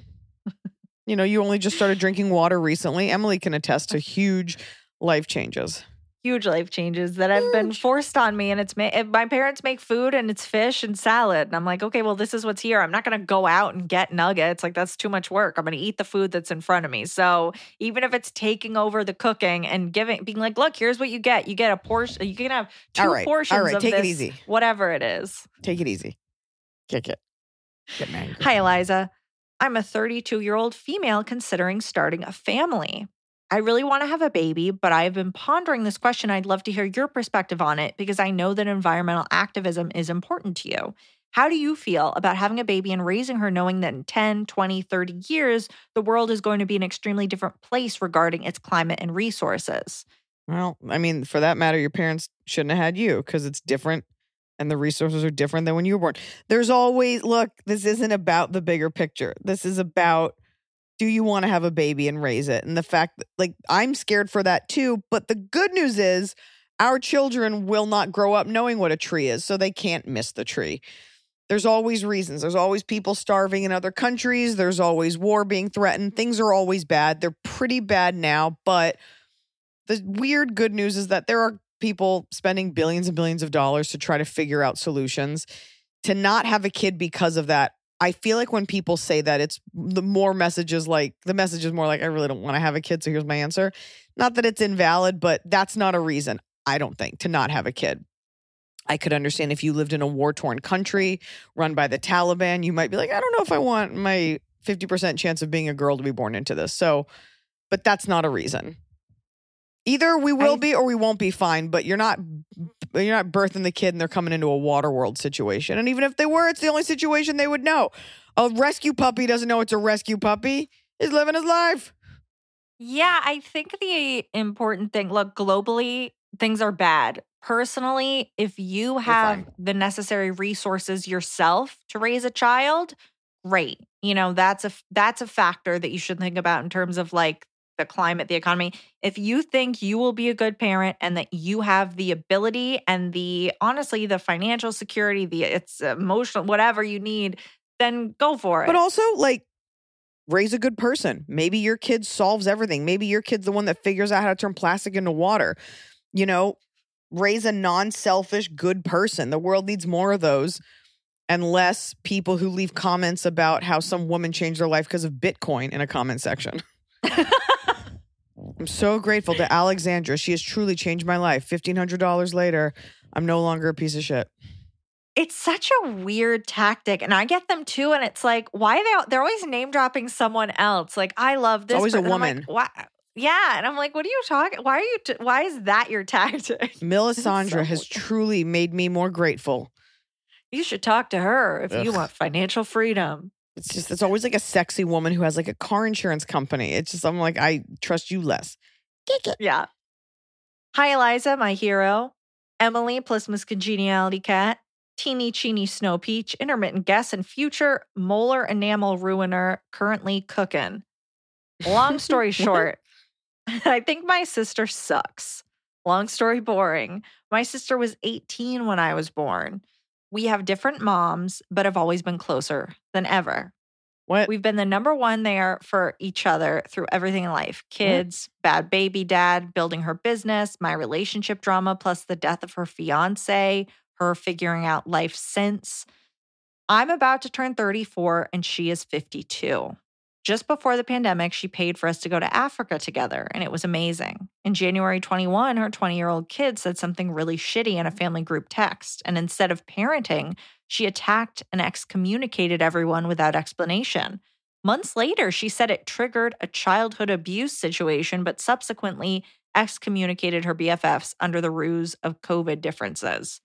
you know, you only just started drinking water recently. Emily can attest to huge life changes. Huge life changes that have been forced on me. And it's ma- my parents make food and it's fish and salad. And I'm like, okay, well, this is what's here. I'm not going to go out and get nuggets. Like, that's too much work. I'm going to eat the food that's in front of me. So even if it's taking over the cooking and giving, being like, look, here's what you get. You get a portion. You can have two All right, all portions right, of take it easy. whatever it is. Take it easy. Kick it. Get angry. Hi, Eliza. I'm a 32 year old female considering starting a family. I really want to have a baby, but I've been pondering this question. I'd love to hear your perspective on it because I know that environmental activism is important to you. How do you feel about having a baby and raising her knowing that in 10, 20, 30 years, the world is going to be an extremely different place regarding its climate and resources? Well, I mean, for that matter, your parents shouldn't have had you because it's different and the resources are different than when you were born. There's always, look, this isn't about the bigger picture. This is about do you want to have a baby and raise it? And the fact that, like, I'm scared for that too. But the good news is our children will not grow up knowing what a tree is, so they can't miss the tree. There's always reasons. There's always people starving in other countries. There's always war being threatened. Things are always bad. They're pretty bad now, but the weird good news is that there are people spending billions and billions of dollars to try to figure out solutions. To not have a kid because of that, I feel like when people say that, it's the more messages like the message is more like, I really don't want to have a kid. So here's my answer. Not that it's invalid, but that's not a reason, I don't think, to not have a kid. I could understand if you lived in a war torn country run by the Taliban, you might be like, I don't know if I want my 50% chance of being a girl to be born into this. So, but that's not a reason. Either we will I- be or we won't be fine, but you're not you're not birthing the kid and they're coming into a water world situation. And even if they were, it's the only situation they would know. A rescue puppy doesn't know it's a rescue puppy. He's living his life. Yeah, I think the important thing look, globally, things are bad. Personally, if you have the necessary resources yourself to raise a child, great. You know, that's a that's a factor that you should think about in terms of like the climate, the economy. If you think you will be a good parent and that you have the ability and the honestly the financial security, the it's emotional whatever you need, then go for it. But also, like, raise a good person. Maybe your kid solves everything. Maybe your kid's the one that figures out how to turn plastic into water. You know, raise a non selfish, good person. The world needs more of those and less people who leave comments about how some woman changed their life because of Bitcoin in a comment section. I'm so grateful to Alexandra. She has truly changed my life. $1,500 later, I'm no longer a piece of shit. it's such a weird tactic and i get them too and it's like why are they they're always name dropping someone else like i love this always a per- like, woman. why yeah and i'm like what are you talking why are you t- why is that your tactic Melisandre so has truly made me more grateful. you should talk to her if you want financial freedom It's just it's always like a sexy woman who has like a car insurance company. It's just I'm like I trust you less. yeah hi eliza my hero Emily plus Miss Congeniality Cat, Teeny Cheeny Snow Peach, Intermittent Guess, and future molar enamel ruiner currently cooking. Long story short, I think my sister sucks. Long story boring. My sister was 18 when I was born. We have different moms, but have always been closer than ever. What? We've been the number one there for each other through everything in life kids, bad baby dad, building her business, my relationship drama, plus the death of her fiance, her figuring out life since. I'm about to turn 34 and she is 52. Just before the pandemic, she paid for us to go to Africa together, and it was amazing. In January 21, her 20 year old kid said something really shitty in a family group text. And instead of parenting, she attacked and excommunicated everyone without explanation. Months later, she said it triggered a childhood abuse situation, but subsequently excommunicated her BFFs under the ruse of COVID differences.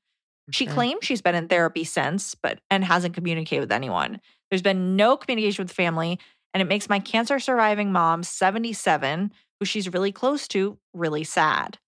She claims she's been in therapy since, but and hasn't communicated with anyone. There's been no communication with the family, and it makes my cancer surviving mom, 77, who she's really close to, really sad.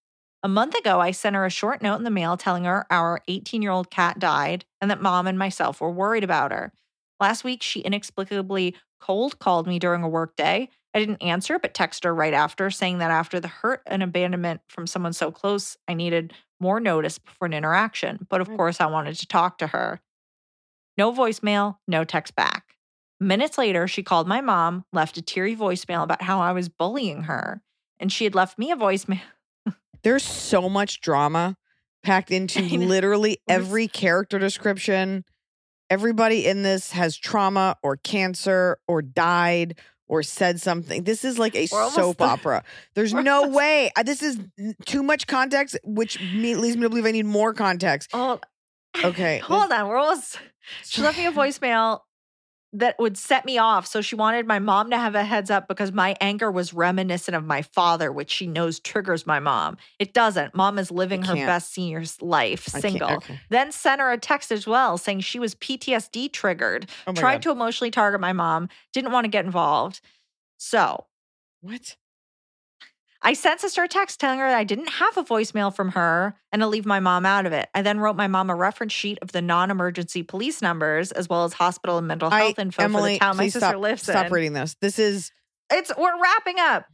A month ago, I sent her a short note in the mail telling her our 18 year old cat died and that mom and myself were worried about her. Last week, she inexplicably cold called me during a work day. I didn't answer, but texted her right after, saying that after the hurt and abandonment from someone so close, I needed more notice before an interaction. But of course, I wanted to talk to her. No voicemail, no text back. Minutes later, she called my mom, left a teary voicemail about how I was bullying her. And she had left me a voicemail. There's so much drama packed into literally every character description. Everybody in this has trauma or cancer or died or said something. This is like a soap done. opera. There's no almost- way. This is too much context, which me, leads me to believe I need more context. Oh, Okay, Hold on. We're almost. She left me a voicemail that would set me off. So she wanted my mom to have a heads up because my anger was reminiscent of my father, which she knows triggers my mom. It doesn't. Mom is living her best senior's life, single. okay. Then sent her a text as well saying she was PTSD triggered, Oh tried God. to emotionally target my mom, didn't want to get involved. So What? I sent sister a text telling her that I didn't have a voicemail from her and to leave my mom out of it. I then wrote my mom a reference sheet of the non-emergency police numbers as well as hospital and mental I, health info for the town my sister stop, lives stop in. reading this. This is It's we're wrapping up.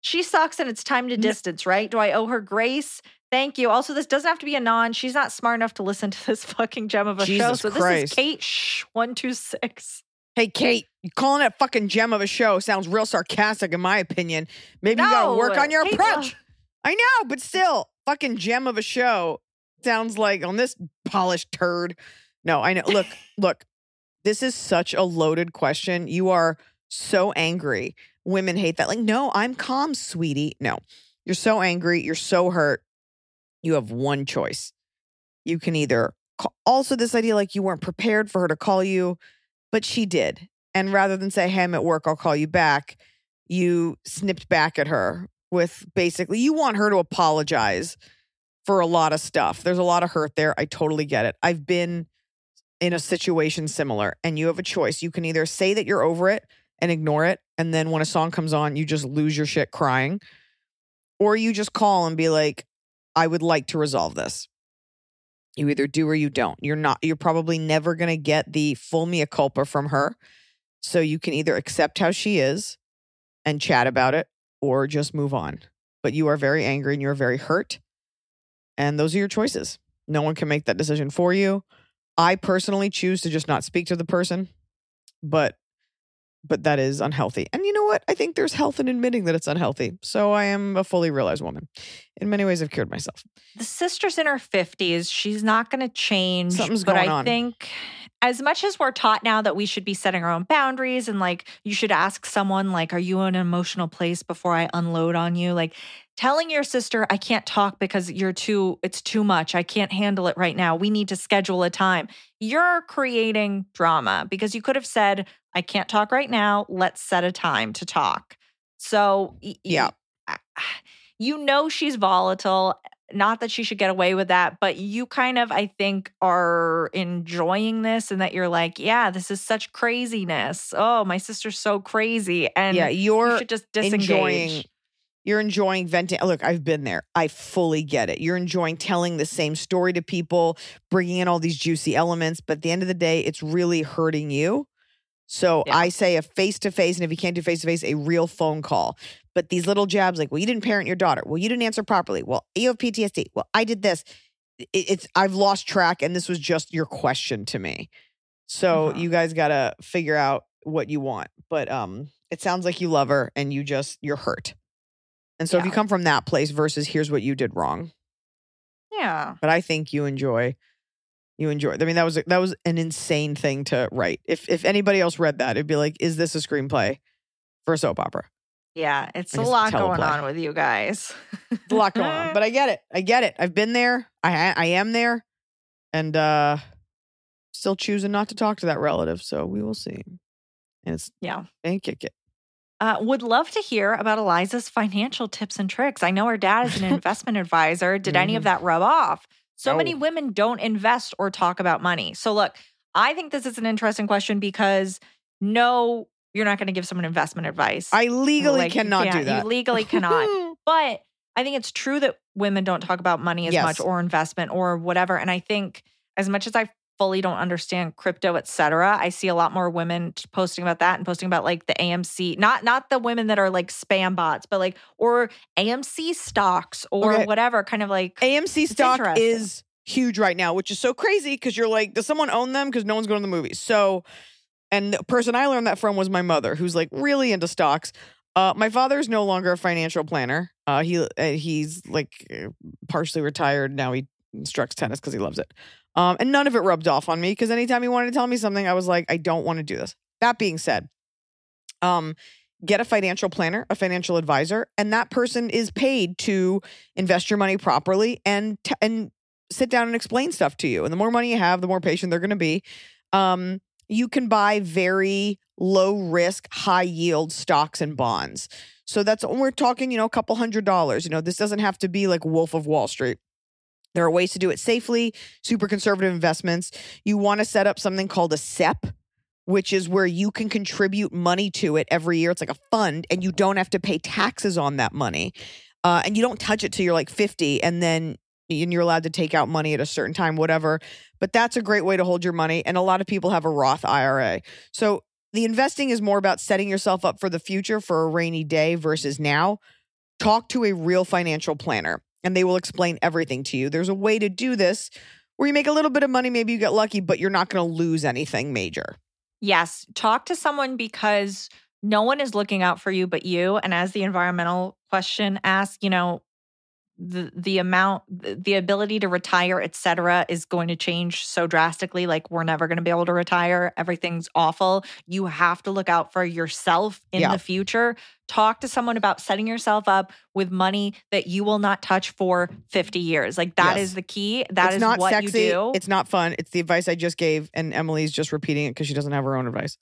She sucks and it's time to distance, right? Do I owe her grace? Thank you. Also, this doesn't have to be a non. She's not smart enough to listen to this fucking gem of a show. Jesus So this is Kate Shh, one two six. Hey, Kate, you calling it a fucking gem of a show sounds real sarcastic, in my opinion. Maybe you gotta work on your Kate, approach. I know, but still, fucking gem of a show sounds like on this polished turd. No, I know. Look, look, this is such a loaded question. You are so angry. Women hate that. Like, no, I'm calm, sweetie. No, you're so angry. You're so hurt. You have one choice. You can either call, also this idea like you weren't prepared for her to call you, but she did. And rather than say, hey, I'm at work, I'll call you back, you snipped back at her with basically, you want her to apologize for a lot of stuff. There's a lot of hurt there. I totally get it. I've been in a situation similar, and you have a choice. You can either say that you're over it and ignore it. And then when a song comes on, you just lose your shit crying. Or you just call and be like, I would like to resolve this. You either do or you don't. You're not, you're probably never going to get the full mea culpa from her. So you can either accept how she is and chat about it or just move on. But you are very angry and you're very hurt. And those are your choices. No one can make that decision for you. I personally choose to just not speak to the person, but but that is unhealthy. And you know what? I think there's health in admitting that it's unhealthy. So I am a fully realized woman. In many ways, I've cured myself. The sister's in her 50s. She's not going to change. Something's but going I on. think as much as we're taught now that we should be setting our own boundaries and like you should ask someone like are you in an emotional place before I unload on you? Like telling your sister I can't talk because you're too it's too much. I can't handle it right now. We need to schedule a time. You're creating drama because you could have said I can't talk right now. Let's set a time to talk. So Yeah. you know she's volatile not that she should get away with that but you kind of i think are enjoying this and that you're like yeah this is such craziness oh my sister's so crazy and yeah, you you're should just disengage enjoying You're enjoying venting. Look, I've been there. I fully get it. You're enjoying telling the same story to people, bringing in all these juicy elements. But at the end of the day, it's really hurting you. So Yeah. I say a face to face, and if you can't do face to face, a real phone call. But these little jabs, like, well, you didn't parent your daughter. Well, you didn't answer properly. Well, you have PTSD. Well, I did this. It- It's I've lost track, and this was just your question to me. So Mhm. you guys gotta figure out what you want. But um, it sounds like you love her, and you just you're hurt. And so if you come from that place versus here's what you did wrong, Yeah. but I think you enjoy you enjoy. I mean that was a- that was an insane thing to write. If if anybody else read that, it'd be like, is this a screenplay for a soap opera? Yeah. It's a lot going on with you guys. A lot going on, but I get it. I get it. I've been there. I I am there, and uh still choosing not to talk to that relative. So we will see. And it's Yeah. and kick it. Uh, would love to hear about Eliza's financial tips and tricks. I know her dad is an investment advisor. Did any of that rub off? So many women don't invest or talk about money. So, look, I think this is an interesting question because no, you're not going to give someone investment advice. I legally Like, cannot do that. You legally cannot. but I think it's true that women don't talk about money as Yes. much or investment or whatever. And I think as much as I fully don't understand crypto, et cetera, I see a lot more women posting about that and posting about like the AMC, not not the women that are like spam bots, but like or AMC stocks or Okay. whatever, kind of like AMC stock is huge right now, which is so crazy because you're like, does someone own them? Because no one's going to the movies. So, and the person I learned that from was my mother, who's like really into stocks. Uh, my father is no longer a financial planner. Uh, he uh, he's like uh, partially retired now. He instructs tennis because he loves it. Um, and none of it rubbed off on me because anytime he wanted to tell me something, I was like, I don't want to do this. That being said, um, get a financial planner, a financial advisor, and that person is paid to invest your money properly and t- and sit down and explain stuff to you. And the more money you have, the more patient they're going to be. Um, you can buy very low risk, high yield stocks and bonds. So that's when we're talking, you know, a couple hundred dollars. You know, this doesn't have to be like Wolf of Wall Street. There are ways to do it safely, super conservative investments. You want to set up something called a SEP, which is where you can contribute money to it every year. It's like a fund, and you don't have to pay taxes on that money. Uh, and you don't touch it till you're like 50, and then and you're allowed to take out money at a certain time, whatever. But that's a great way to hold your money. And a lot of people have a Roth IRA. So the investing is more about setting yourself up for the future for a rainy day versus now. Talk to a real financial planner and they will explain everything to you. There's a way to do this where you make a little bit of money, maybe you get lucky, but you're not going to lose anything major. Yes, talk to someone because no one is looking out for you but you. And as the environmental question asks, you know, the the amount the ability to retire et cetera is going to change so drastically like we're never going to be able to retire everything's awful you have to look out for yourself in Yeah. the future talk to someone about setting yourself up with money that you will not touch for 50 years like that is Yes. the key That is it's not what sexy. you do It's not fun. It's the advice I just gave, and Emily's just repeating it because she doesn't have her own advice.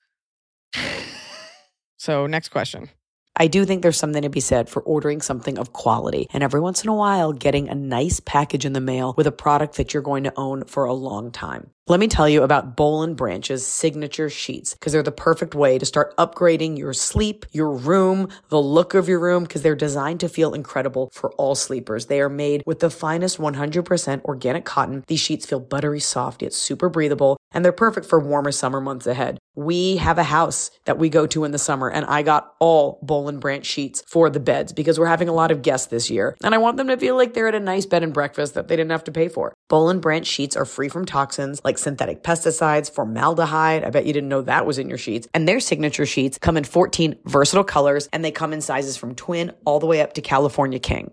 so, next question. I do think there's something to be said for ordering something of quality and every once in a while getting a nice package in the mail with a product that you're going to own for a long time. Let me tell you about Boll and Branch's signature sheets because they're the perfect way to start upgrading your sleep, your room, the look of your room because they're designed to feel incredible for all sleepers. They are made with the finest 100% organic cotton. These sheets feel buttery soft yet super breathable and they're perfect for warmer summer months ahead. We have a house that we go to in the summer and I got all Boll and Branch sheets for the beds because we're having a lot of guests this year and I want them to feel like they're at a nice bed and breakfast that they didn't have to pay for. Boll and Branch sheets are free from toxins like synthetic pesticides, formaldehyde. I bet you didn't know that was in your sheets. And their signature sheets come in 14 versatile colors and they come in sizes from twin all the way up to California King.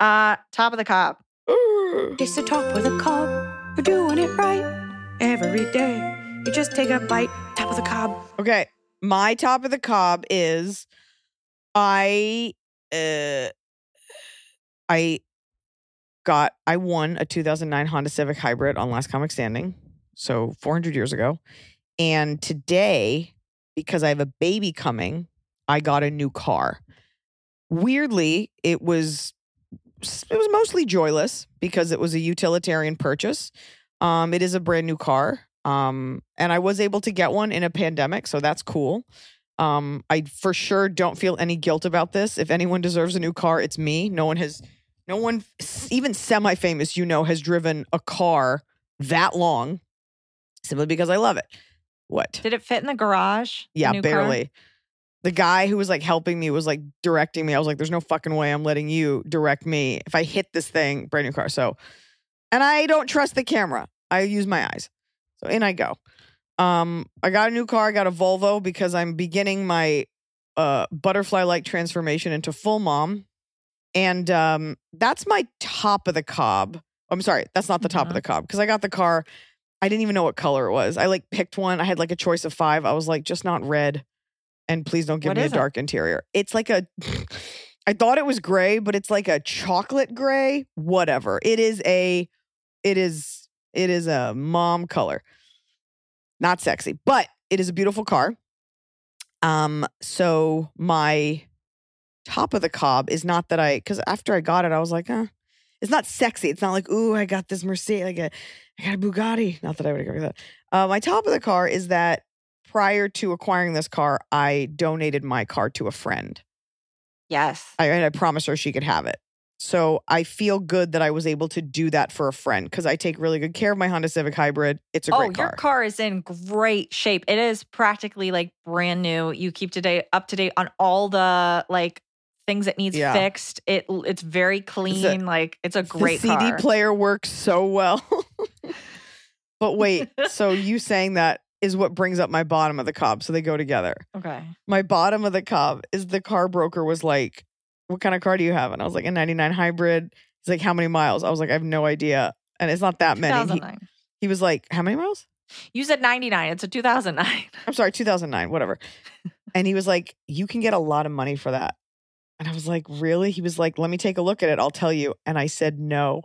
uh top of the cop It's the top of the cob. You're doing it right every day. You just take a bite, top of the cob. Okay. My top of the cob is I uh I got I won a 2009 Honda Civic Hybrid on Last Comic Standing, so 400 years ago. And today, because I have a baby coming, I got a new car. Weirdly, it was it was mostly joyless because it was a utilitarian purchase. Um, it is a brand new car. Um, and I was able to get one in a pandemic, so that's cool. Um, I for sure don't feel any guilt about this. If anyone deserves a new car, it's me. No one has, no one, even semi famous, you know, has driven a car that long simply because I love it. What? Did it fit in the garage? Yeah, new car? The guy who was like helping me was like directing me. I was like, there's no fucking way I'm letting you direct me. If I hit this thing, brand new car. So, and I don't trust the camera. I use my eyes. So in I go. Um, I got a new car. I got a Volvo because I'm beginning my uh butterfly like transformation into full mom. And um, that's my top of the cob. I'm sorry, that's not the top of Mhm. the cob because I got the car. I didn't even know what color it was. I like picked one. I had like a choice of five. I was like, just not red. And please don't give What me a is it? dark interior. It's like a I thought it was gray, but it's like a chocolate gray. Whatever. It is a it is it is a mom color. Not sexy, but it is a beautiful car. Um, so my top of the cob is not that I because after I got it, I was like, huh. It's not sexy. It's not like, ooh, I got this Mercedes, like a, I got a Bugatti. Not that I would agree with that. Uh, my top of the car is that prior to acquiring this car, I donated my car to a friend. Yes. I, and I promised her she could have it. So I feel good that I was able to do that for a friend because I take really good care of my Honda Civic Hybrid. It's a oh, great car. your car is in great shape. It is practically like brand new. You keep today up to date on all the like things that needs Yeah. fixed. It it's very clean. like it's a great the CD car. player works so well. but wait, so you saying that is what brings up my bottom of the cob. So they go together. okay. My bottom of the cob is the car broker was like, What kind of car do you have? And I was like, A 99 hybrid. He's like, How many miles? I was like, I have no idea. And it's not that many. He, he was like, How many miles? you said 99. It's a 2009. I'm sorry, 2009, whatever. and he was like, You can get a lot of money for that. And I was like, Really? He was like, Let me take a look at it. I'll tell you. And I said, No.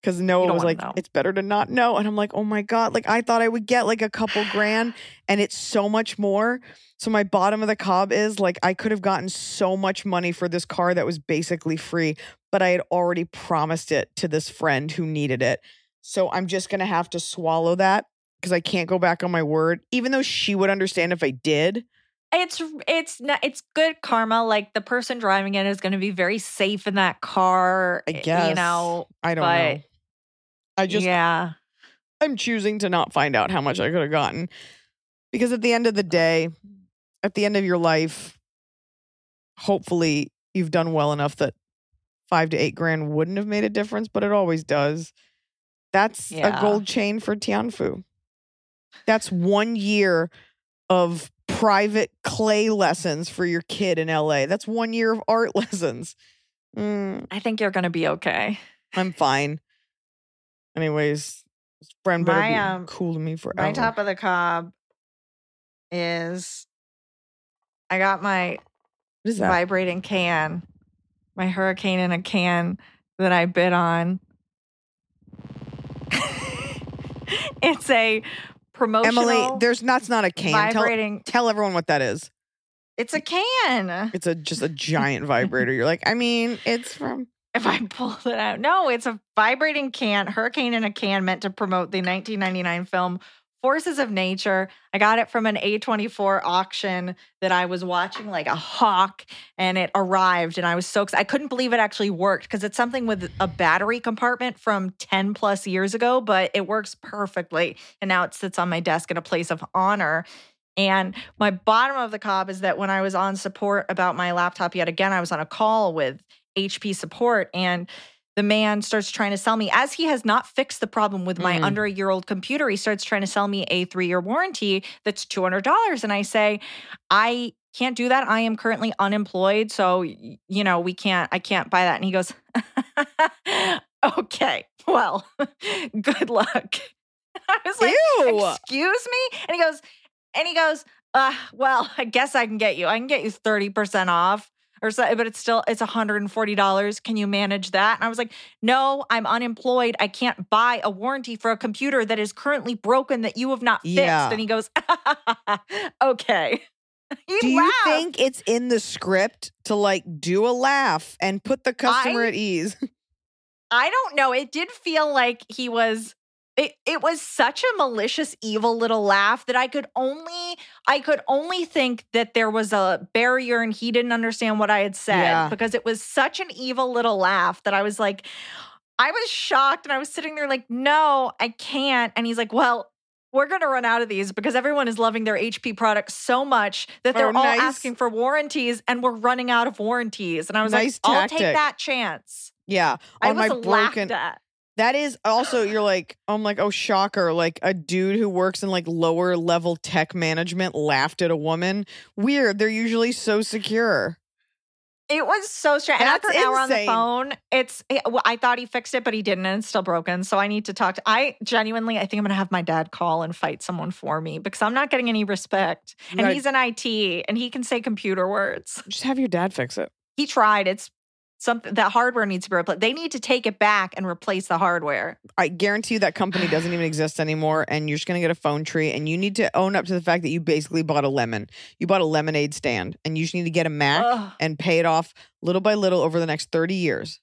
Because Noah was like, know. It's better to not know. And I'm like, Oh my God. Like, I thought I would get like a couple grand, and it's so much more. So, my bottom of the cob is like, I could have gotten so much money for this car that was basically free, but I had already promised it to this friend who needed it. So, I'm just going to have to swallow that because I can't go back on my word, even though she would understand if I did. It's it's not, it's good karma. Like the person driving it is going to be very safe in that car. I eh, guess. You know. I don't but know. I just, yeah. I'm choosing to not find out how much I could have gotten because at the end of the day, at the end of your life, hopefully you've done well enough that five to eight grand wouldn't have made a difference, but it always does. That's a gold chain for Tianfu. That's one year of private clay lessons for your kid in LA. That's one year of art lessons. Mm, I think you're going to be okay. I'm fine. Anyways, friend better My, be um, cool to me forever. My top of the cob is I got my what is that? vibrating can, my hurricane in a can that I bid on. it's a promotional Emily, there's that's not a can. Tell, vibrating. tell everyone what that is. It's a can. It's a just a giant vibrator. You're like, I mean, it's from If I pull it out, no, it's a vibrating can, hurricane in a can, meant to promote the 1999 film Forces of Nature. I got it from an A24 auction that I was watching like a hawk, and it arrived, and I was so excited. I couldn't believe it actually worked because it's something with a battery compartment from 10 plus years ago, but it works perfectly. And now it sits on my desk in a place of honor. And my bottom of the cob is that when I was on support about my laptop yet again, I was on a call with HP support and the man starts trying to sell me as he has not fixed the problem with my Mm. under a year old computer. He starts trying to sell me a three year warranty that's $200. And I say, I can't do that. I am currently unemployed. So, you know, we can't, I can't buy that. And he goes, okay, well, good luck. I was like, Ew. excuse me? And he goes, and he goes, uh, well, I guess I can get you. I can get you 30% off. Or so, but it's still it's $140. Can you manage that? And I was like, no, I'm unemployed. I can't buy a warranty for a computer that is currently broken that you have not fixed. Yeah. And he goes, okay. He Do you think it's in the script to like do a laugh and put the customer I- at ease? I don't know. It did feel like he was it, it was such a malicious evil little laugh that I could only I could only think that there was a barrier and he didn't understand what I had said Yeah. because it was such an evil little laugh that I was like I was shocked and I was sitting there like no, I can't and he's like, "Well, we're going to run out of these because everyone is loving their HP products so much that they're Oh, all nice. asking for warranties and we're running out of warranties." And I was Nice like, "I'll take that chance." yeah, I on my was laughed broken. at. That is also you're like I'm like oh shocker like a dude who works in like lower level tech management laughed at a woman. Weird. They're usually so secure. It was so strange. And after an hour on the phone, it's it- well, I thought he fixed it, but he didn't, and it's still broken. So I need to talk to. I genuinely, I think I'm gonna have my dad call and fight someone for me because I'm not getting any respect. And Right. he's in IT, and he can say computer words. Just have your dad fix it. He tried. It's something that hardware needs to be replaced. They need to take it back and replace the hardware. I guarantee you that company doesn't even exist anymore, and you're just gonna get a phone tree, and you need to own up to the fact that you basically bought a lemon. You bought a lemonade stand, and you just need to get a Mac Ugh, and pay it off little by little over the next thirty years.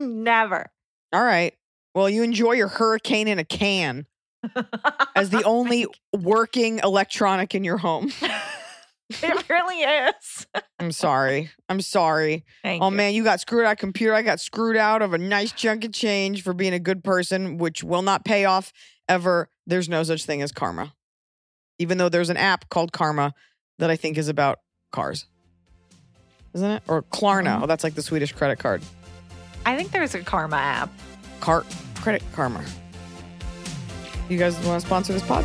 never. All right. Well, you enjoy your hurricane in a can as the only working electronic in your home. it really is. I'm sorry. I'm sorry. Thank Oh you. man, you got screwed out of computer. I got screwed out of a nice chunk of change for being a good person, which will not pay off ever. There's no such thing as karma. Even though there's an app called Karma that I think is about cars. Isn't it? Or Klarna. Mm-hmm. Oh, that's like the Swedish credit card. I think there's a karma app. Car credit karma. You guys want to sponsor this pod?